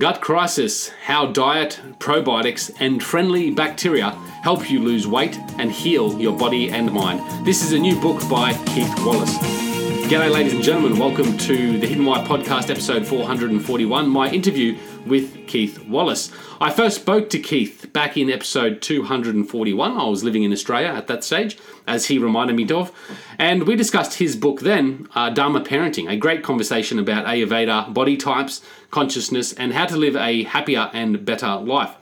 Gut Crisis How Diet, Probiotics, and Friendly Bacteria Help You Lose Weight and Heal Your Body and Mind. This is a new book by Keith Wallace. G'day, ladies and gentlemen. Welcome to the Hidden Why podcast, episode 441, my interview with Keith Wallace. I first spoke to Keith back in episode 241. I was living in Australia at that stage, as he reminded me of. And we discussed his book then, uh, Dharma Parenting, a great conversation about Ayurveda, body types, consciousness, and how to live a happier and better life.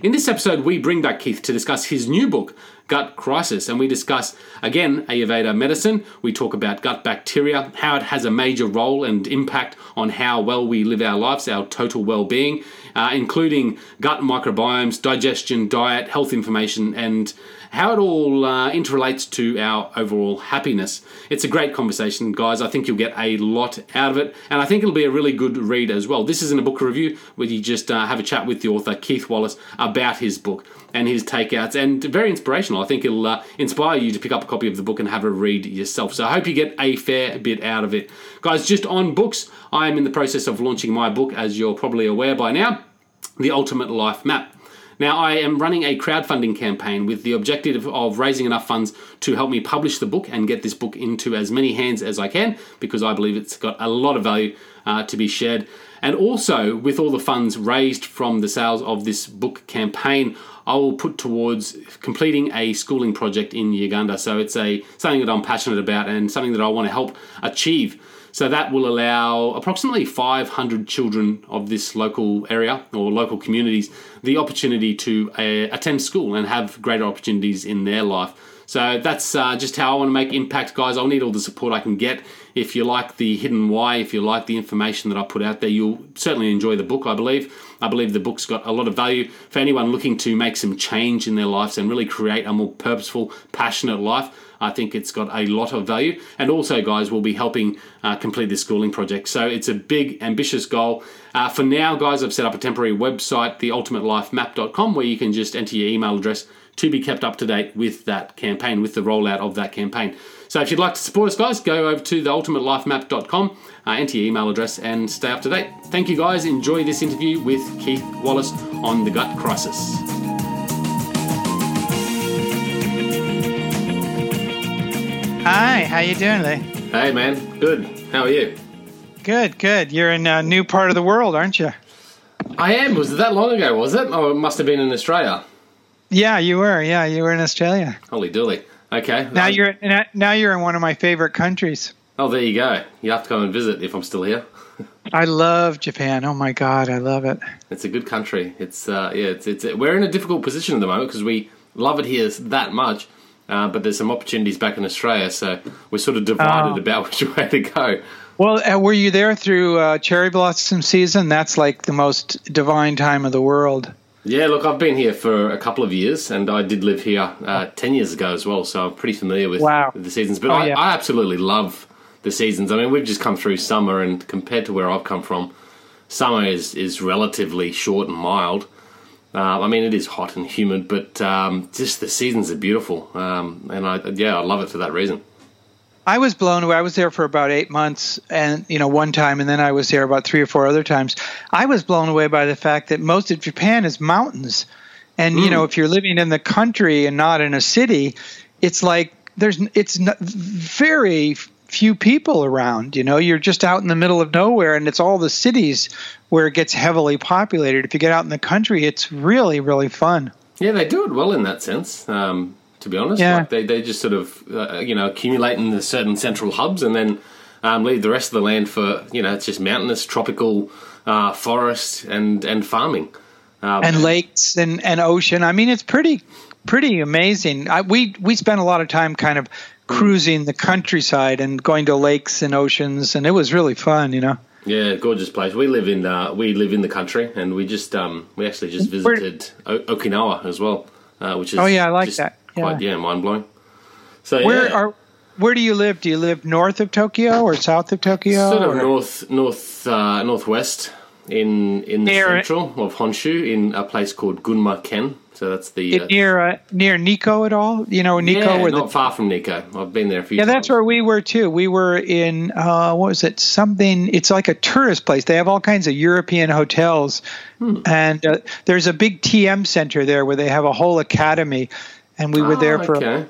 In this episode, we bring back Keith to discuss his new book, Gut Crisis, and we discuss again Ayurveda medicine. We talk about gut bacteria, how it has a major role and impact on how well we live our lives, our total well being, uh, including gut microbiomes, digestion, diet, health information, and how it all uh, interrelates to our overall happiness. It's a great conversation, guys. I think you'll get a lot out of it, and I think it'll be a really good read as well. This isn't a book review where you just uh, have a chat with the author, Keith Wallace, about his book and his takeouts, and very inspirational. I think it'll uh, inspire you to pick up a copy of the book and have a read yourself. So I hope you get a fair bit out of it. Guys, just on books, I am in the process of launching my book, as you're probably aware by now The Ultimate Life Map. Now, I am running a crowdfunding campaign with the objective of raising enough funds to help me publish the book and get this book into as many hands as I can because I believe it's got a lot of value uh, to be shared. And also, with all the funds raised from the sales of this book campaign, I will put towards completing a schooling project in Uganda. So it's a something that I'm passionate about and something that I want to help achieve. So that will allow approximately 500 children of this local area or local communities the opportunity to uh, attend school and have greater opportunities in their life. So that's uh, just how I want to make impact, guys. I'll need all the support I can get. If you like the hidden why, if you like the information that I put out there, you'll certainly enjoy the book, I believe. I believe the book's got a lot of value for anyone looking to make some change in their lives and really create a more purposeful, passionate life. I think it's got a lot of value. And also, guys, we'll be helping uh, complete this schooling project. So it's a big, ambitious goal. Uh, for now, guys, I've set up a temporary website, theultimatelifemap.com, where you can just enter your email address to be kept up to date with that campaign, with the rollout of that campaign. So if you'd like to support us, guys, go over to theultimatelifemap.com, uh, enter your email address, and stay up to date. Thank you, guys. Enjoy this interview with Keith Wallace on the gut crisis. Hi, how you doing today? Hey, man. Good. How are you? Good, good. You're in a new part of the world, aren't you? I am. Was it that long ago? Was it? Oh, it must have been in Australia. Yeah, you were. Yeah, you were in Australia. Holy dooly. Okay. Now I- you're now you're in one of my favorite countries. Oh, there you go. You have to come and visit if I'm still here. I love Japan. Oh my god, I love it. It's a good country. It's uh, yeah. It's it's we're in a difficult position at the moment because we love it here that much, uh, but there's some opportunities back in Australia, so we're sort of divided Oh. about which way to go. Well, uh, were you there through uh, cherry blossom season? That's like the most divine time of the world. Yeah, look, I've been here for a couple of years, and I did live here uh, ten years ago as well, so I'm pretty familiar with, Wow. the seasons. But Oh, I, yeah. I absolutely love the seasons. I mean, we've just come through summer, and compared to where I've come from, summer is is relatively short and mild. Uh, I mean, it is hot and humid, but um, just the seasons are beautiful, um, and I yeah, I love it for that reason. I was blown away. I was there for about eight months, and you know, one time, and then I was there about three or four other times. I was blown away by the fact that most of Japan is mountains, and you know, if you're living in the country and not in a city, it's like there's it's very few people around. You know, you're just out in the middle of nowhere, and it's all the cities where it gets heavily populated. If you get out in the country, it's really really fun. Yeah, they do it well in that sense. Um, to be honest, Yeah. like they they just sort of uh, you know accumulate in the certain central hubs and then um, leave the rest of the land for you know it's just mountainous, tropical uh, forest and and farming. Um, and lakes and, and ocean. I mean, it's pretty pretty amazing. I, we we spent a lot of time kind of cruising the countryside and going to lakes and oceans, and it was really fun. You know. yeah, gorgeous place. We live in uh, we live in the country, and we just um, we actually just visited o- Okinawa as well, uh, which is Oh, yeah, I like that. Yeah. Quite, yeah, mind blowing. So Where yeah. are where do you live? Do you live north of Tokyo or south of Tokyo? sort of or- north north uh, northwest in in the Near- central of Honshu in a place called Gunma Ken. So that's the uh, near uh, near Nikko at all? You know Nikko, yeah, where not the far from Nikko. I've been there a few yeah, times. that's where we were too. We were in uh, what was it? Something. It's like a tourist place. They have all kinds of European hotels, Hmm. and uh, there's a big TM center there where they have a whole academy. And we were there Oh, for okay.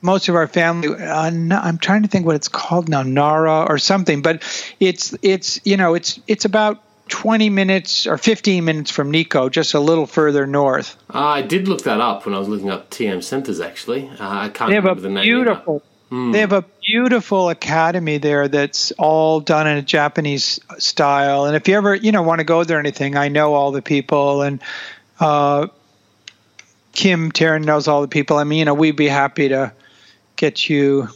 most of our family. Uh, I'm trying to think what it's called now, Nara or something. But it's it's you know it's it's about 20 minutes or 15 minutes from Nikko, just a little further north. Uh, I did look that up when I was looking up TM centers. Actually, uh, I can't They have a remember the name. beautiful. They have a beautiful academy there that's all done in a Japanese style. And if you ever, you know, want to go there or anything, I know all the people and uh, Kim Taryn knows all the people. I mean, you know, we'd be happy to get you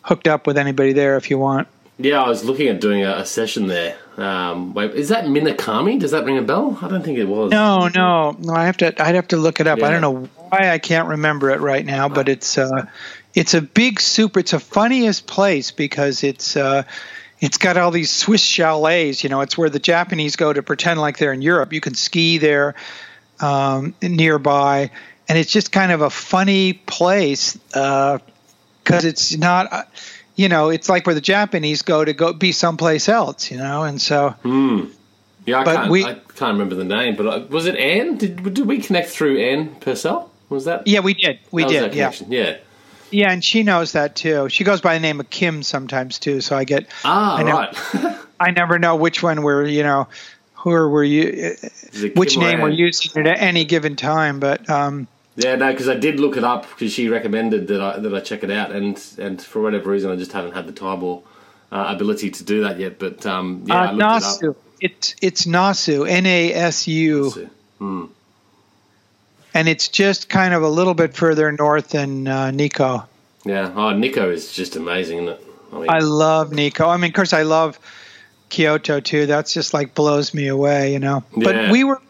hooked up with anybody there if you want. Yeah, I was looking at doing a, a session there. Um, wait, is that Minakami? Does that ring a bell? I don't think it was. No, no, no. I have to. I'd have to look it up. I don't know why I can't remember it right now, but it's uh, it's a big super. It's a funniest place because it's uh, it's got all these Swiss chalets. You know, it's where the Japanese go to pretend like they're in Europe. You can ski there um, nearby, and it's just kind of a funny place because it's not. Uh, you know, it's like where the Japanese go to go be someplace else. You know, and so. Yeah, I can't. we- I can't remember the name. But I, was it Anne? Did did we connect through Anne Purcell? Was that? Yeah, we did. We did. Yeah. Yeah. Yeah, and she knows that too. She goes by the name of Kim sometimes too. So I get, Ah, I right. I never know which one we're, you know, who are we, which name we're using at any given time. But um, Yeah, no, because I did look it up because she recommended that I that I check it out, and and for whatever reason I just haven't had the time or uh, ability to do that yet. But um, yeah, I uh, looked Nasu, it up. it's it's Nasu, N A S U, So, and it's just kind of a little bit further north than uh, Nikko. Yeah, oh, Nikko is just amazing, isn't it? I mean, I love Nikko. I mean, of course, I love Kyoto too. That's just like blows me away, you know. Yeah. But we were,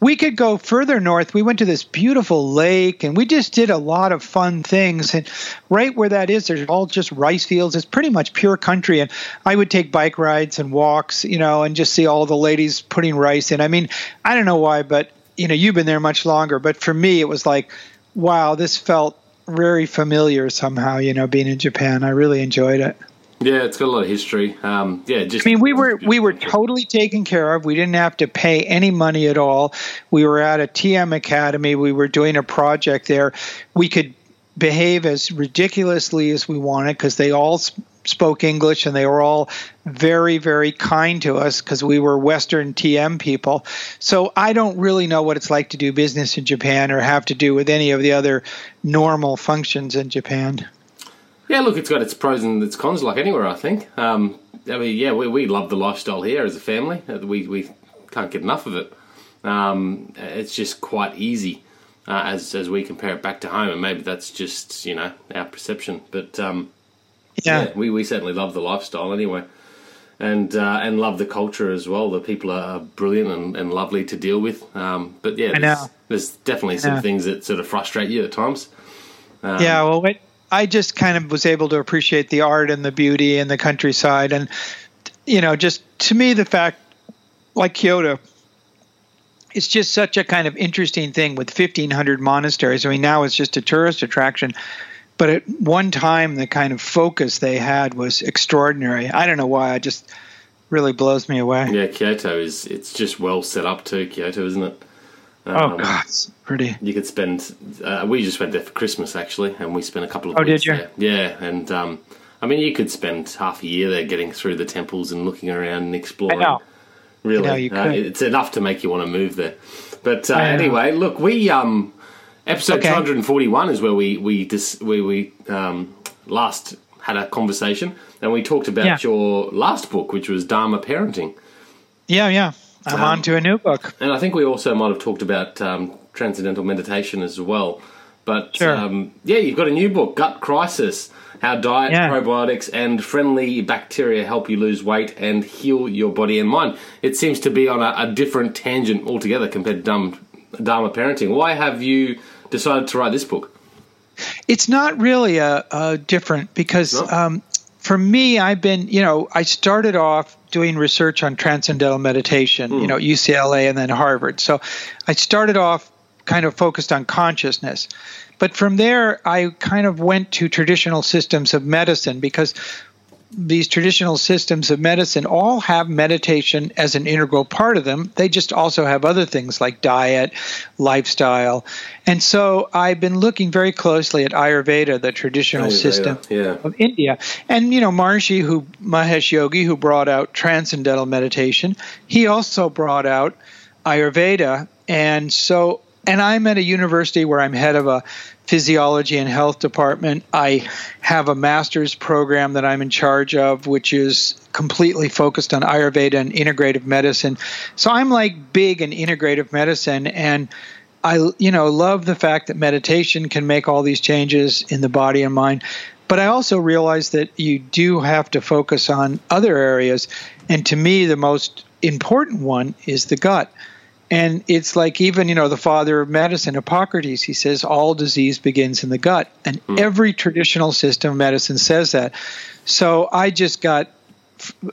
we could go further north. We went to this beautiful lake, and we just did a lot of fun things. And right where that is, there's all just rice fields. It's pretty much pure country. And I would take bike rides and walks, you know, and just see all the ladies putting rice in. I mean, I don't know why, but you know, you've been there much longer. But for me, it was like, wow, this felt very familiar somehow. You know, being in Japan, I really enjoyed it. Yeah, it's got a lot of history. Um, yeah, just I mean, we were we were totally taken care of. We didn't have to pay any money at all. We were at a TM academy. We were doing a project there. We could behave as ridiculously as we wanted because they all spoke English and they were all very very kind to us because we were Western TM people. So I don't really know what it's like to do business in Japan or have to do with any of the other normal functions in Japan. Yeah, look, it's got its pros and its cons, like anywhere. I think. Um, I mean, yeah, we, we love the lifestyle here as a family. Uh, We we can't get enough of it. Um, it's just quite easy uh, as as we compare it back to home, and maybe that's just you know our perception. But um, yeah, we, we certainly love the lifestyle anyway, and uh, and love the culture as well. The people are brilliant and, and lovely to deal with. Um, but yeah, there's, there's definitely some things that sort of frustrate you at times. Um, yeah, well, I just kind of was able to appreciate the art and the beauty and the countryside, and you know, just to me, the fact, like Kyoto, it's just such a kind of interesting thing with 1,500 monasteries. I mean, now it's just a tourist attraction, but at one time, the kind of focus they had was extraordinary. I don't know why. It just really blows me away. Yeah, Kyoto is it's just well set up too. Kyoto, isn't it? Oh Um, God, it's pretty. You could spend. Uh, we just went there for Christmas actually, and we spent a couple of Oh, weeks did you? there. Yeah, and um, I mean, you could spend half a year there getting through the temples and looking around and exploring. I know. Really, I know, you Uh, could. it's enough to make you want to move there. But uh, anyway, look, we um, episode Okay. two hundred and forty-one is where we we dis- where we um, last had a conversation, and we talked about Yeah. your last book, which was Dharma Parenting. Yeah, yeah. I'm Um, on to a new book. And I think we also might have talked about um, transcendental meditation as well. But Sure. um, yeah, you've got a new book, Gut Crisis How Diet, Yeah. Probiotics, and Friendly Bacteria Help You Lose Weight and Heal Your Body and Mind. It seems to be on a, a different tangent altogether compared to Dharma, Dharma Parenting. Why have you decided to write this book? It's not really a, a different because No? um, for me, I've been, you know, I started off doing research on transcendental meditation, mm. you know, UCLA and then Harvard. So I started off kind of focused on consciousness. But from there, I kind of went to traditional systems of medicine because these traditional systems of medicine all have meditation as an integral part of them. They just also have other things like diet, lifestyle. And so I've been looking very closely at Ayurveda, the traditional Ayurveda, system yeah. of India. And, you know, Maharishi, who, Mahesh Yogi, who brought out transcendental meditation, he also brought out Ayurveda. And so, and I'm at a university where I'm head of a physiology and health department. I have a master's program that I'm in charge of, which is completely focused on Ayurveda and integrative medicine. So I'm like big in integrative medicine and I you know love the fact that meditation can make all these changes in the body and mind. But I also realize that you do have to focus on other areas. And to me, the most important one is the gut. And it's like even, you know, the father of medicine, Hippocrates, he says all disease begins in the gut. And mm. every traditional system of medicine says that. So I just got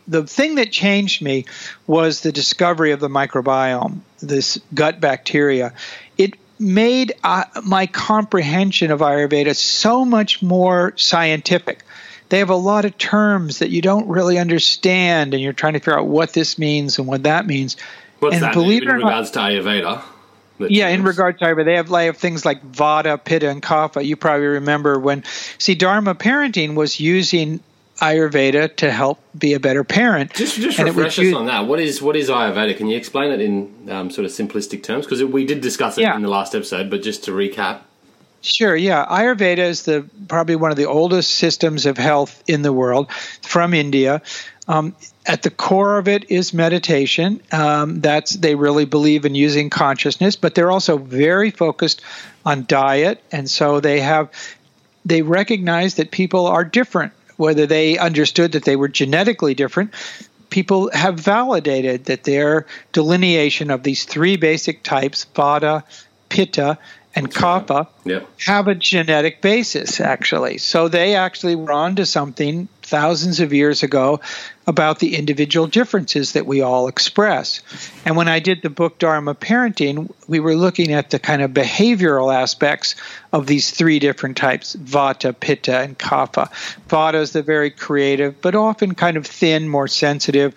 the thing that changed me was the discovery of the microbiome, this gut bacteria. It made uh, my comprehension of Ayurveda so much more scientific. They have a lot of terms that you don't really understand, and you're trying to figure out what this means and what that means. What's and that believe in regards not, to Ayurveda? Yeah, in regards to Ayurveda, they have, they have things like Vata, Pitta, and Kapha. You probably remember when, see, Dharma Parenting was using Ayurveda to help be a better parent. Just, just refresh us on that. What is what is Ayurveda? Can you explain it in um, sort of simplistic terms? Because we did discuss it yeah. in the last episode, but just to recap. Sure, yeah. Ayurveda is the probably one of the oldest systems of health in the world from India. Um, at the core of it is meditation. Um, that's they really believe in using consciousness, but they're also very focused on diet, and so they have they recognize that people are different. Whether they understood that they were genetically different, people have validated that their delineation of these three basic types, Vata, Pitta, and Kapha yep. have a genetic basis, actually. So they actually were onto something thousands of years ago about the individual differences that we all express. And when I did the book Dharma Parenting, we were looking at the kind of behavioral aspects of these three different types Vata, Pitta, and Kapha. Vata is the very creative, but often kind of thin, more sensitive.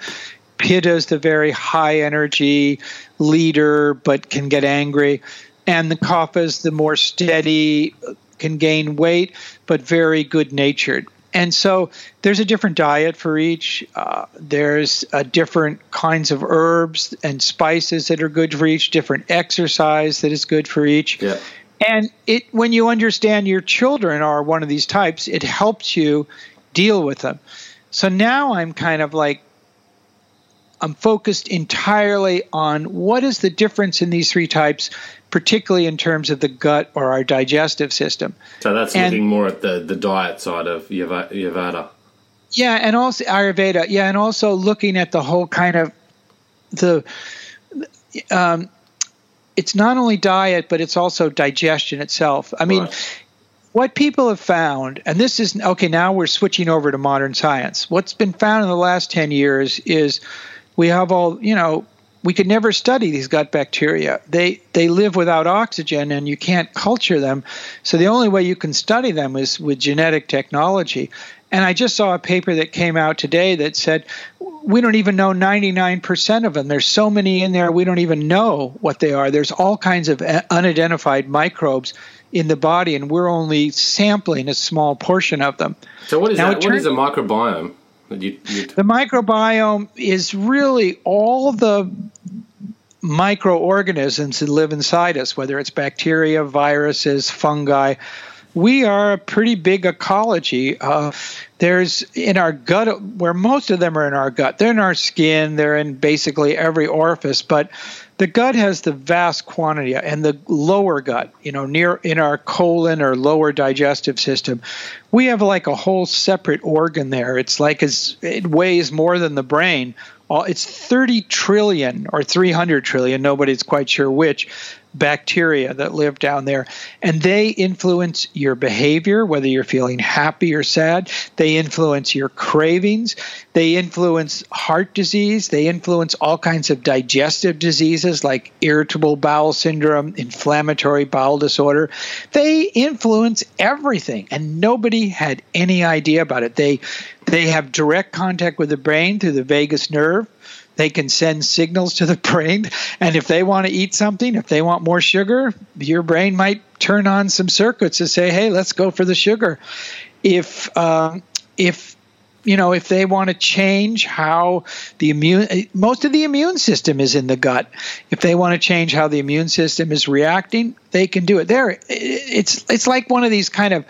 Pitta is the very high energy leader, but can get angry and the kapha is the more steady, can gain weight, but very good natured. And so there's a different diet for each. Uh, there's a different kinds of herbs and spices that are good for each, different exercise that is good for each. Yeah. And it when you understand your children are one of these types, it helps you deal with them. So now I'm kind of like I'm focused entirely on what is the difference in these three types particularly in terms of the gut or our digestive system. So that's and, looking more at the, the diet side of Ayurveda. Yeah, and also Ayurveda. Yeah, and also looking at the whole kind of the. Um, it's not only diet, but it's also digestion itself. I mean, right. what people have found, and this is okay. Now we're switching over to modern science. What's been found in the last ten years is we have all you know we could never study these gut bacteria. They they live without oxygen and you can't culture them. So the only way you can study them is with genetic technology. And I just saw a paper that came out today that said we don't even know 99% of them. There's so many in there we don't even know what they are. There's all kinds of uh, unidentified microbes in the body and we're only sampling a small portion of them. So what is now, that? What is a microbiome? You, you t- the microbiome is really all the microorganisms that live inside us, whether it's bacteria, viruses, fungi. We are a pretty big ecology. Uh, there's in our gut, where most of them are in our gut. They're in our skin. They're in basically every orifice, but the gut has the vast quantity and the lower gut you know near in our colon or lower digestive system. We have like a whole separate organ there. It's like as it weighs more than the brain. It's 30 trillion or 300 trillion, nobody's quite sure which bacteria that live down there. And they influence your behavior, whether you're feeling happy or sad. They influence your cravings. They influence heart disease. They influence all kinds of digestive diseases like irritable bowel syndrome, inflammatory bowel disorder. They influence everything. And nobody had any idea about it. They they have direct contact with the brain through the vagus nerve. They can send signals to the brain. And if they want to eat something, if they want more sugar, your brain might turn on some circuits to say, hey, let's go for the sugar. If, uh, if, you know, if they want to change how the immune, most of the immune system is in the gut. If they want to change how the immune system is reacting, they can do it. There, it's it's like one of these kind of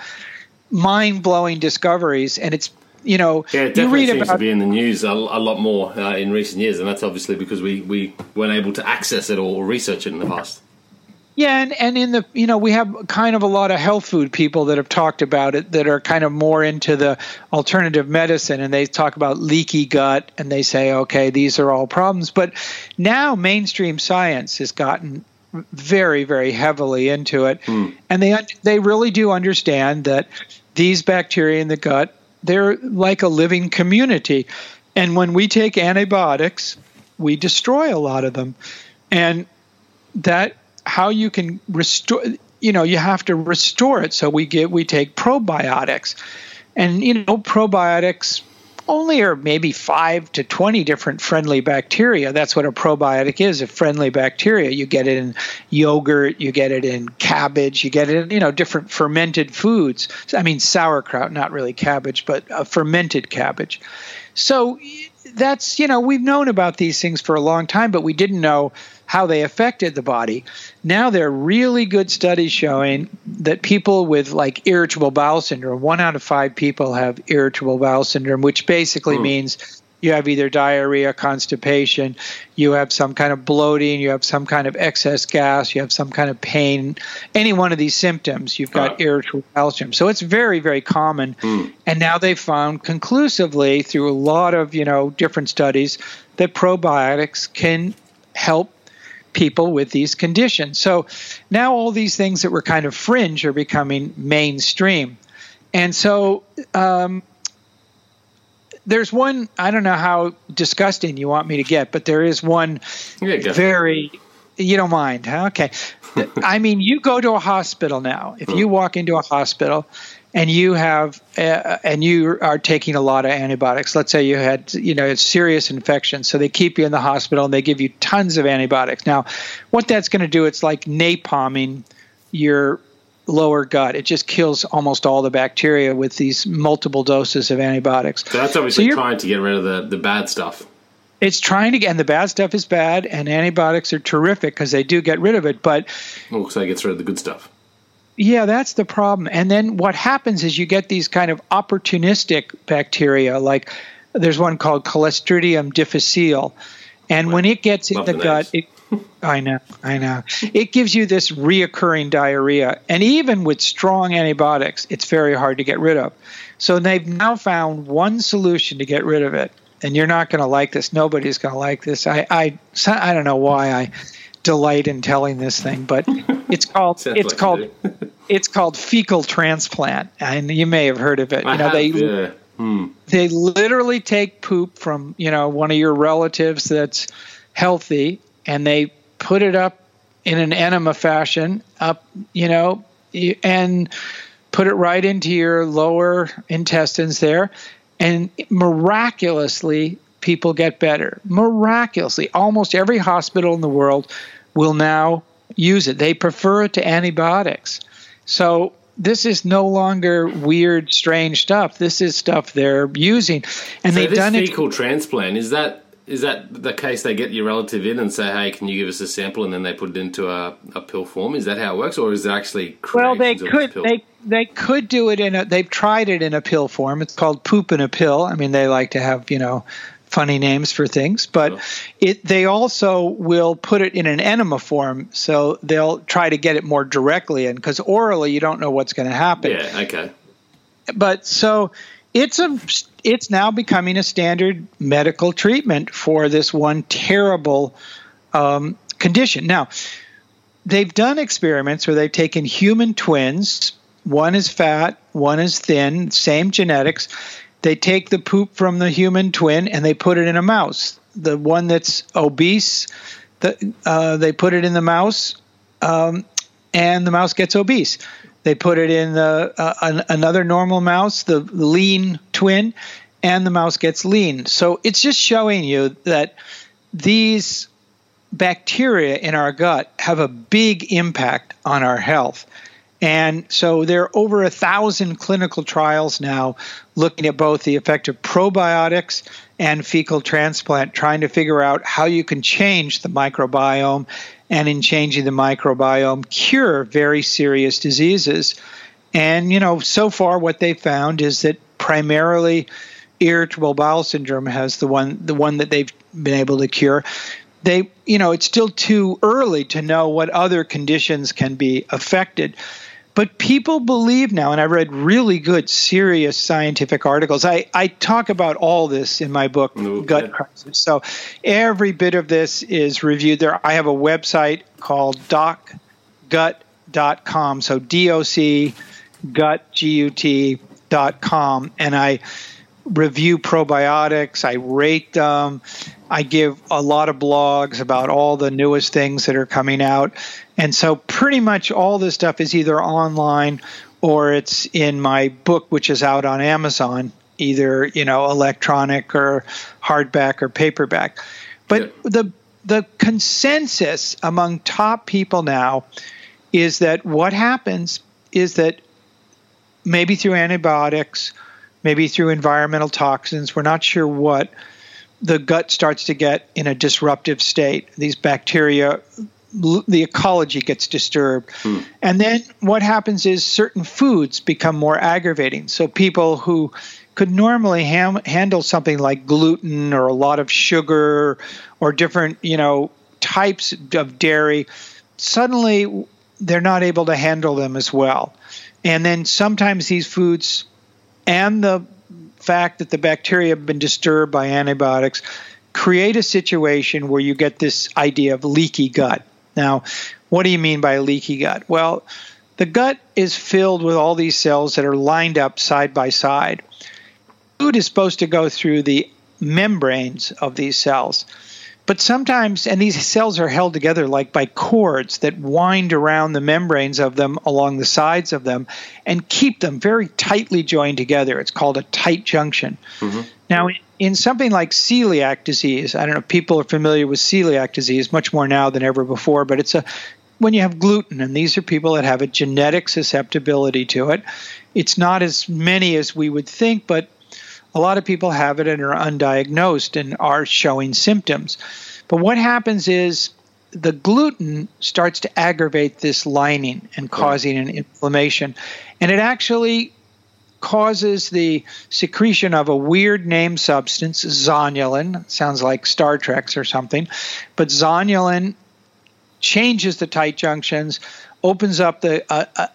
mind blowing discoveries, and it's you know, yeah, it definitely seems about, to be in the news a, a lot more uh, in recent years, and that's obviously because we, we weren't able to access it or research it in the past. Yeah, and, and in the you know we have kind of a lot of health food people that have talked about it that are kind of more into the alternative medicine, and they talk about leaky gut, and they say, okay, these are all problems. But now mainstream science has gotten very very heavily into it, mm. and they they really do understand that these bacteria in the gut they're like a living community. And when we take antibiotics, we destroy a lot of them. And that how you can restore you know, you have to restore it. So we get we take probiotics. And you know, probiotics only are maybe five to 20 different friendly bacteria. That's what a probiotic is a friendly bacteria. You get it in yogurt, you get it in cabbage, you get it in, you know, different fermented foods. I mean, sauerkraut, not really cabbage, but a fermented cabbage. So that's, you know, we've known about these things for a long time, but we didn't know how they affected the body. Now there are really good studies showing that people with like irritable bowel syndrome, one out of five people have irritable bowel syndrome, which basically mm. means you have either diarrhea, constipation, you have some kind of bloating, you have some kind of excess gas, you have some kind of pain. Any one of these symptoms, you've got irritable bowel syndrome. So it's very, very common. Mm. And now they've found conclusively through a lot of you know different studies that probiotics can help people with these conditions. So now all these things that were kind of fringe are becoming mainstream. And so um, there's one, I don't know how disgusting you want me to get, but there is one very, you don't mind, huh? Okay. I mean, you go to a hospital now. If you walk into a hospital and you have uh, and you are taking a lot of antibiotics let's say you had you know a serious infection so they keep you in the hospital and they give you tons of antibiotics now what that's going to do it's like napalming your lower gut it just kills almost all the bacteria with these multiple doses of antibiotics so that's obviously so trying to get rid of the, the bad stuff it's trying to get, and the bad stuff is bad, and antibiotics are terrific because they do get rid of it. But well, so it gets rid of the good stuff. Yeah, that's the problem. And then what happens is you get these kind of opportunistic bacteria, like there's one called Clostridium difficile. And when it gets in the, the gut, it, I know, I know. It gives you this reoccurring diarrhea. And even with strong antibiotics, it's very hard to get rid of. So they've now found one solution to get rid of it. And you're not going to like this. Nobody's going to like this. I, I, I don't know why I delight in telling this thing, but it's called it's called it's called fecal transplant, and you may have heard of it. I you know, have, they yeah. hmm. they literally take poop from you know one of your relatives that's healthy, and they put it up in an enema fashion, up you know, and put it right into your lower intestines there, and miraculously people get better. Miraculously, almost every hospital in the world will now use it. They prefer it to antibiotics. So this is no longer weird, strange stuff. This is stuff they're using, and so they've this done fecal it. transplant is that is that the case? They get your relative in and say, "Hey, can you give us a sample?" and then they put it into a, a pill form. Is that how it works, or is it actually well? They could they they could do it in a. They've tried it in a pill form. It's called poop in a pill. I mean, they like to have you know funny names for things, but it they also will put it in an enema form, so they'll try to get it more directly in because orally you don't know what's going to happen. Yeah, okay. But so it's a it's now becoming a standard medical treatment for this one terrible um, condition. Now, they've done experiments where they've taken human twins. One is fat, one is thin, same genetics. They take the poop from the human twin and they put it in a mouse. The one that's obese, the, uh, they put it in the mouse, um, and the mouse gets obese. They put it in the, uh, an, another normal mouse, the lean twin, and the mouse gets lean. So it's just showing you that these bacteria in our gut have a big impact on our health. And so there are over a thousand clinical trials now looking at both the effect of probiotics and fecal transplant, trying to figure out how you can change the microbiome and in changing the microbiome, cure very serious diseases. And, you know, so far what they found is that primarily irritable bowel syndrome has the one the one that they've been able to cure they you know it's still too early to know what other conditions can be affected but people believe now and i read really good serious scientific articles. I, I talk about all this in my book okay. gut crisis. So every bit of this is reviewed there. I have a website called docgut.com so d-o-c gut g-u-t dot com. And i review probiotics. I rate them. I give a lot of blogs about all the newest things that are coming out. And so pretty much all this stuff is either online or it's in my book which is out on Amazon, either, you know, electronic or hardback or paperback. But yeah. the the consensus among top people now is that what happens is that maybe through antibiotics, maybe through environmental toxins, we're not sure what, the gut starts to get in a disruptive state. These bacteria, the ecology gets disturbed. Hmm. And then what happens is certain foods become more aggravating. So people who could normally ham- handle something like gluten or a lot of sugar or different, you know, types of dairy, suddenly they're not able to handle them as well. And then sometimes these foods and the fact that the bacteria have been disturbed by antibiotics create a situation where you get this idea of leaky gut. Now, what do you mean by leaky gut? Well, the gut is filled with all these cells that are lined up side by side. Food is supposed to go through the membranes of these cells. But sometimes, and these cells are held together like by cords that wind around the membranes of them along the sides of them and keep them very tightly joined together. It's called a tight junction. Mm-hmm. Now, in something like celiac disease, I don't know if people are familiar with celiac disease much more now than ever before, but it's a when you have gluten, and these are people that have a genetic susceptibility to it. It's not as many as we would think, but a lot of people have it and are undiagnosed and are showing symptoms. But what happens is the gluten starts to aggravate this lining and causing an inflammation. And it actually causes the secretion of a weird name substance, zonulin. Sounds like Star Trek's or something. But zonulin changes the tight junctions, opens up the uh, uh,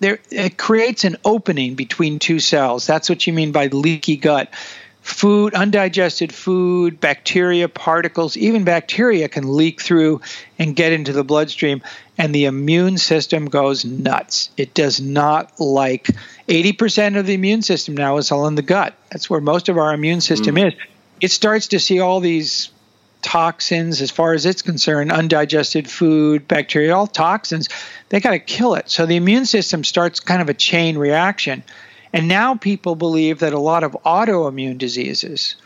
there it creates an opening between two cells. That's what you mean by leaky gut. Food, undigested food, bacteria, particles, even bacteria can leak through and get into the bloodstream, and the immune system goes nuts. It does not like 80% of the immune system now is all in the gut. That's where most of our immune system mm. is. It starts to see all these toxins as far as it's concerned, undigested food, bacteria, all toxins, they got to kill it. So the immune system starts kind of a chain reaction. And now people believe that a lot of autoimmune diseases,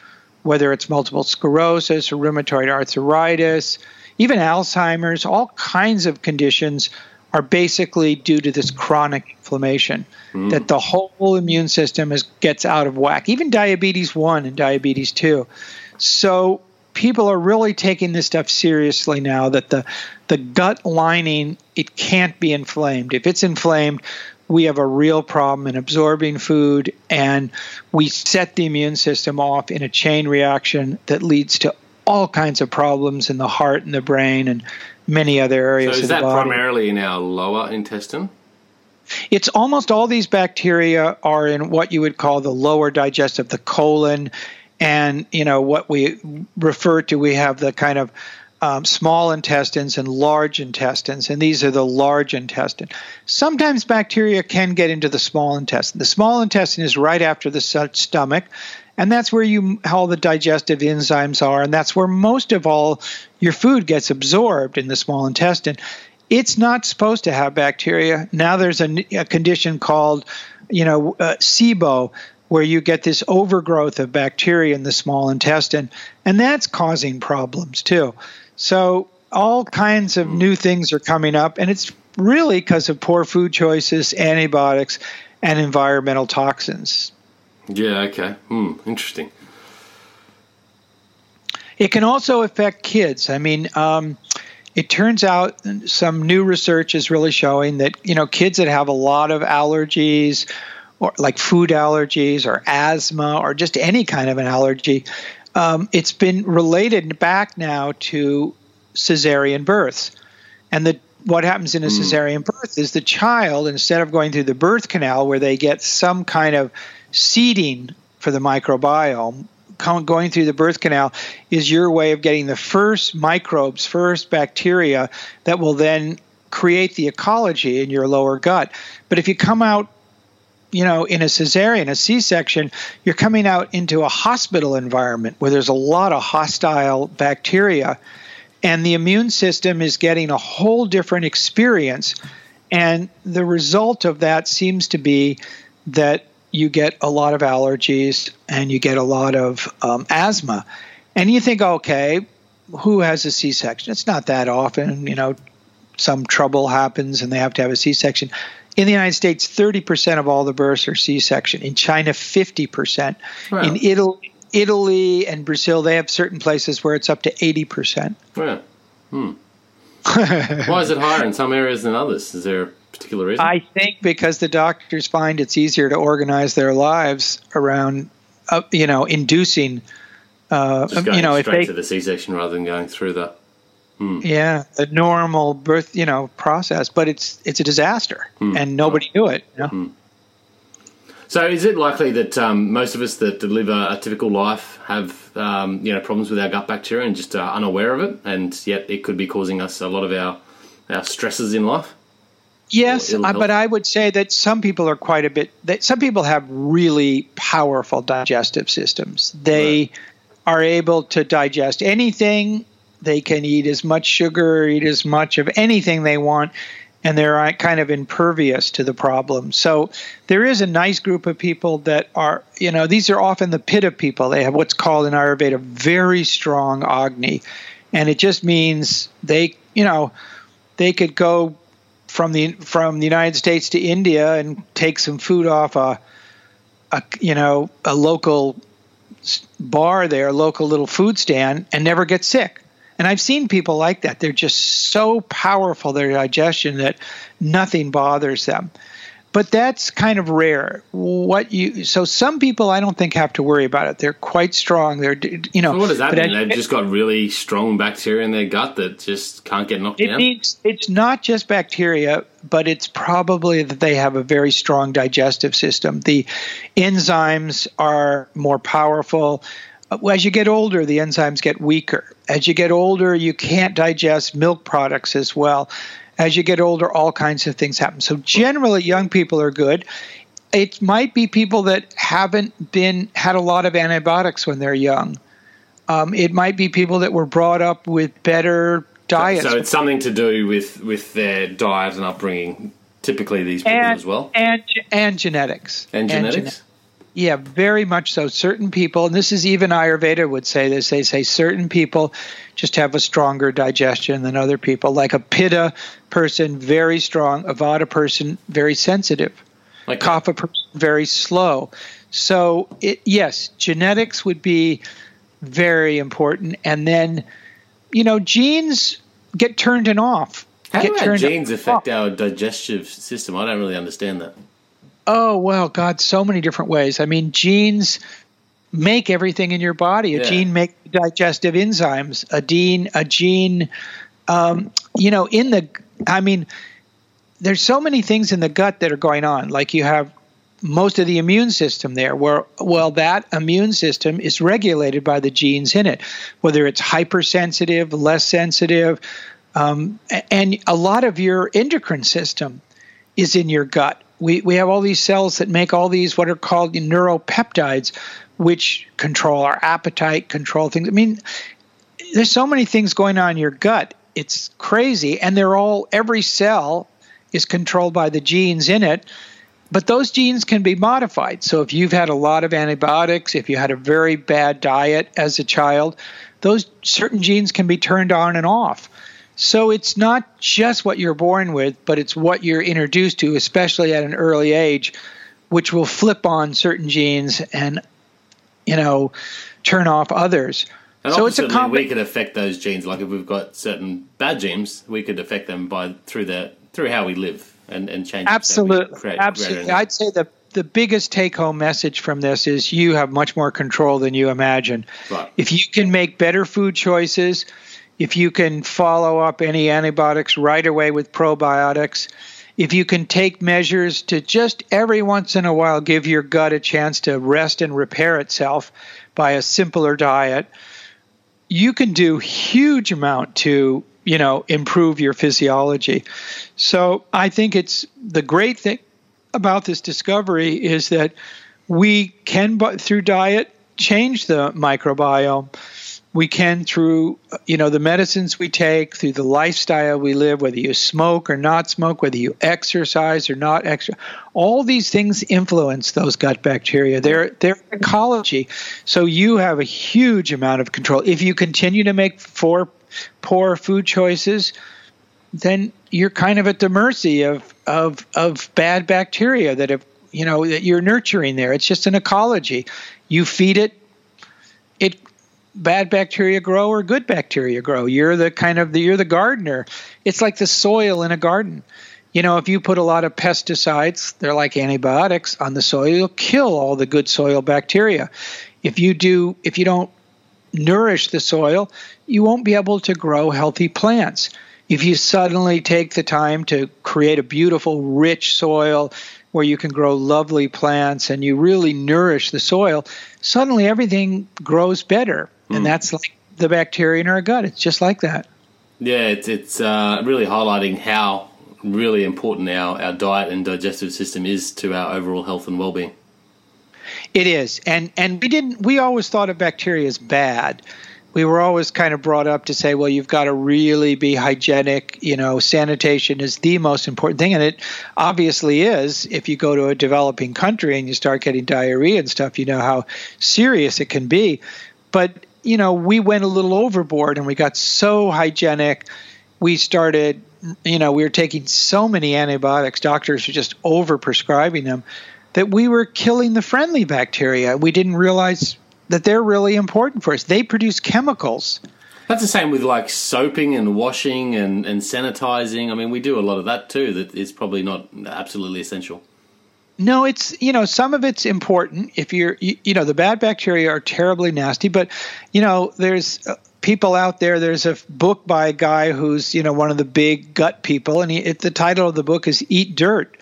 whether it's multiple sclerosis or rheumatoid arthritis, even Alzheimer's, all kinds of conditions are basically due to this chronic inflammation mm. that the whole immune system is, gets out of whack. Even diabetes 1 and diabetes 2 so people are really taking this stuff seriously now that the the gut lining it can't be inflamed. If it's inflamed we have a real problem in absorbing food and we set the immune system off in a chain reaction that leads to all kinds of problems in the heart and the brain and many other areas so is that primarily in our lower intestine It's almost all these bacteria are in what you would call the lower digestive, the colon, and you know what we refer to. We have the kind of um, small intestines and large intestines, and these are the large intestine. Sometimes bacteria can get into the small intestine. The small intestine is right after the stomach, and that's where you all the digestive enzymes are, and that's where most of all your food gets absorbed in the small intestine. It's not supposed to have bacteria. Now there's a, a condition called, you know, uh, SIBO, where you get this overgrowth of bacteria in the small intestine, and that's causing problems too. So all kinds of new things are coming up, and it's really because of poor food choices, antibiotics, and environmental toxins. Yeah. Okay. Hmm. Interesting. It can also affect kids. I mean, um, it turns out some new research is really showing that you know kids that have a lot of allergies or like food allergies or asthma or just any kind of an allergy um, it's been related back now to cesarean births and the what happens in a hmm. cesarean birth is the child instead of going through the birth canal where they get some kind of seeding for the microbiome going through the birth canal is your way of getting the first microbes, first bacteria that will then create the ecology in your lower gut. But if you come out you know, in a cesarean, a C section, you're coming out into a hospital environment where there's a lot of hostile bacteria, and the immune system is getting a whole different experience. And the result of that seems to be that you get a lot of allergies and you get a lot of um, asthma. And you think, okay, who has a C section? It's not that often, you know, some trouble happens and they have to have a C section. In the United States, 30% of all the births are C section. In China, 50%. Wow. In Italy, Italy and Brazil, they have certain places where it's up to 80%. Yeah. Hmm. Why is it higher in some areas than others? Is there particular reason? I think because the doctors find it's easier to organize their lives around, uh, you know, inducing. Uh, you know, if they to the C-section rather than going through the. Hmm. Yeah, the normal birth, you know, process, but it's it's a disaster, hmm. and nobody knew it. You know? Hmm. So, is it likely that um, most of us that live a, a typical life have um, you know problems with our gut bacteria and just are unaware of it, and yet it could be causing us a lot of our our stresses in life? Yes, but I would say that some people are quite a bit. That some people have really powerful digestive systems. They right. are able to digest anything. They can eat as much sugar, eat as much of anything they want, and they're uh, kind of impervious to the problem. So there is a nice group of people that are, you know, these are often the Pitta people. They have what's called in Ayurveda very strong agni, and it just means they, you know, they could go from the from the United States to India and take some food off a, a you know a local bar there, a local little food stand, and never get sick. And I've seen people like that. They're just so powerful their digestion that nothing bothers them but that's kind of rare. What you so some people I don't think have to worry about it. They're quite strong. They're you know. So what does that mean? They've just got really strong bacteria in their gut that just can't get knocked it down. Means it's not just bacteria, but it's probably that they have a very strong digestive system. The enzymes are more powerful. Uh, as you get older, the enzymes get weaker. As you get older, you can't digest milk products as well as you get older, all kinds of things happen. So generally, young people are good. It might be people that haven't been had a lot of antibiotics when they're young. Um, it might be people that were brought up with better diets. So it's something to do with with their diet and upbringing. Typically, these people and, as well, and and genetics, and, and genetics. Yeah, very much so. Certain people, and this is even Ayurveda would say this, they say certain people just have a stronger digestion than other people. Like a Pitta person, very strong, a Vata person, very sensitive, like Kapha person, very slow. So, it, yes, genetics would be very important. And then, you know, genes get turned and off. How do genes affect off. our digestive system? I don't really understand that. Oh, well, God, so many different ways. I mean, genes make everything in your body. A yeah. gene makes digestive enzymes. A gene, a gene, um, you know, in the, I mean, there's so many things in the gut that are going on. Like you have most of the immune system there where well that immune system is regulated by the genes in it whether it's hypersensitive less sensitive um, and a lot of your endocrine system is in your gut we, we have all these cells that make all these what are called neuropeptides which control our appetite control things i mean there's so many things going on in your gut it's crazy and they're all every cell is controlled by the genes in it but those genes can be modified. So if you've had a lot of antibiotics, if you had a very bad diet as a child, those certain genes can be turned on and off. So it's not just what you're born with, but it's what you're introduced to, especially at an early age, which will flip on certain genes and, you know, turn off others. And so it's a comp- we could affect those genes. Like if we've got certain bad genes, we could affect them by through the through how we live and, and change absolutely create, absolutely i'd say the the biggest take home message from this is you have much more control than you imagine right. if you can make better food choices if you can follow up any antibiotics right away with probiotics. If you can take measures to just every once in a while give your gut a chance to rest and repair itself by a simpler diet you can do huge amount to you know improve your physiology. So i think it's the great thing about this discovery is that we can through diet change the microbiome we can through you know the medicines we take through the lifestyle we live whether you smoke or not smoke whether you exercise or not exercise all these things influence those gut bacteria they're they're ecology so you have a huge amount of control if you continue to make four poor food choices, then you're kind of at the mercy of of of bad bacteria that have you know that you're nurturing there. It's just an ecology. You feed it, it bad bacteria grow or good bacteria grow. You're the kind of the, you're the gardener. It's like the soil in a garden. You know, if you put a lot of pesticides, they're like antibiotics on the soil, you'll kill all the good soil bacteria. If you do if you don't nourish the soil, you won't be able to grow healthy plants. If you suddenly take the time to create a beautiful, rich soil where you can grow lovely plants and you really nourish the soil, suddenly everything grows better. And hmm. that's like the bacteria in our gut. It's just like that. Yeah, it's, it's uh, really highlighting how really important our, our diet and digestive system is to our overall health and well being. It is, and and we didn't. We always thought of bacteria as bad. We were always kind of brought up to say, well, you've got to really be hygienic. You know, sanitation is the most important thing, and it obviously is. If you go to a developing country and you start getting diarrhea and stuff, you know how serious it can be. But you know, we went a little overboard, and we got so hygienic. We started, you know, we were taking so many antibiotics. Doctors were just over prescribing them that we were killing the friendly bacteria. We didn't realize that they're really important for us. They produce chemicals. That's the same with like soaping and washing and, and sanitizing. I mean, we do a lot of that too. That is probably not absolutely essential. No, it's you know some of it's important. If you're you, you know the bad bacteria are terribly nasty, but you know there's uh, people out there. There's a book by a guy who's you know one of the big gut people, and he, it, the title of the book is "Eat Dirt."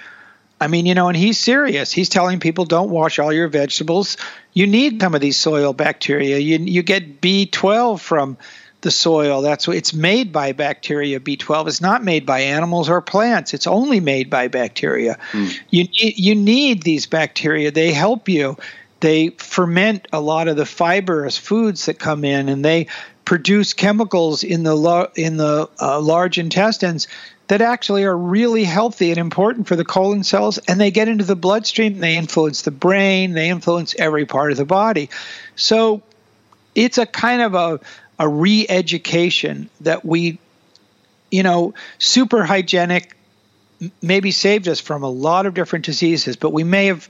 I mean, you know, and he's serious. He's telling people don't wash all your vegetables. You need some of these soil bacteria. You you get B12 from the soil. That's what it's made by bacteria. B12 is not made by animals or plants. It's only made by bacteria. Mm. You you need these bacteria. They help you. They ferment a lot of the fibrous foods that come in, and they produce chemicals in the in the uh, large intestines that actually are really healthy and important for the colon cells, and they get into the bloodstream, they influence the brain, they influence every part of the body. So it's a kind of a, a re education that we, you know, super hygienic maybe saved us from a lot of different diseases, but we may have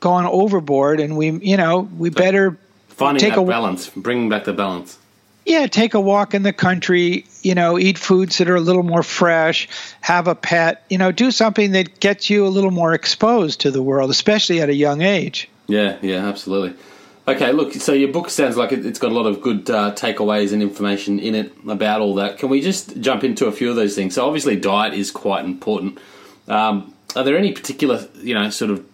gone overboard and we, you know, we better finding take that a balance, bringing back the balance yeah, take a walk in the country, you know, eat foods that are a little more fresh, have a pet, you know, do something that gets you a little more exposed to the world, especially at a young age. Yeah, yeah, absolutely. Okay, look, so your book sounds like it's got a lot of good uh, takeaways and information in it about all that. Can we just jump into a few of those things? So, obviously, diet is quite important. Um, are there any particular, you know, sort of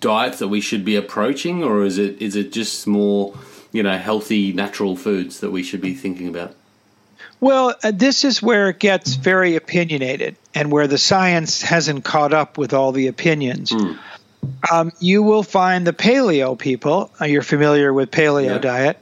diets that we should be approaching, or is it is it just more, you know, healthy natural foods that we should be thinking about? Well, uh, this is where it gets very opinionated and where the science hasn't caught up with all the opinions. Mm. Um, you will find the paleo people, uh, you're familiar with paleo yeah. diet.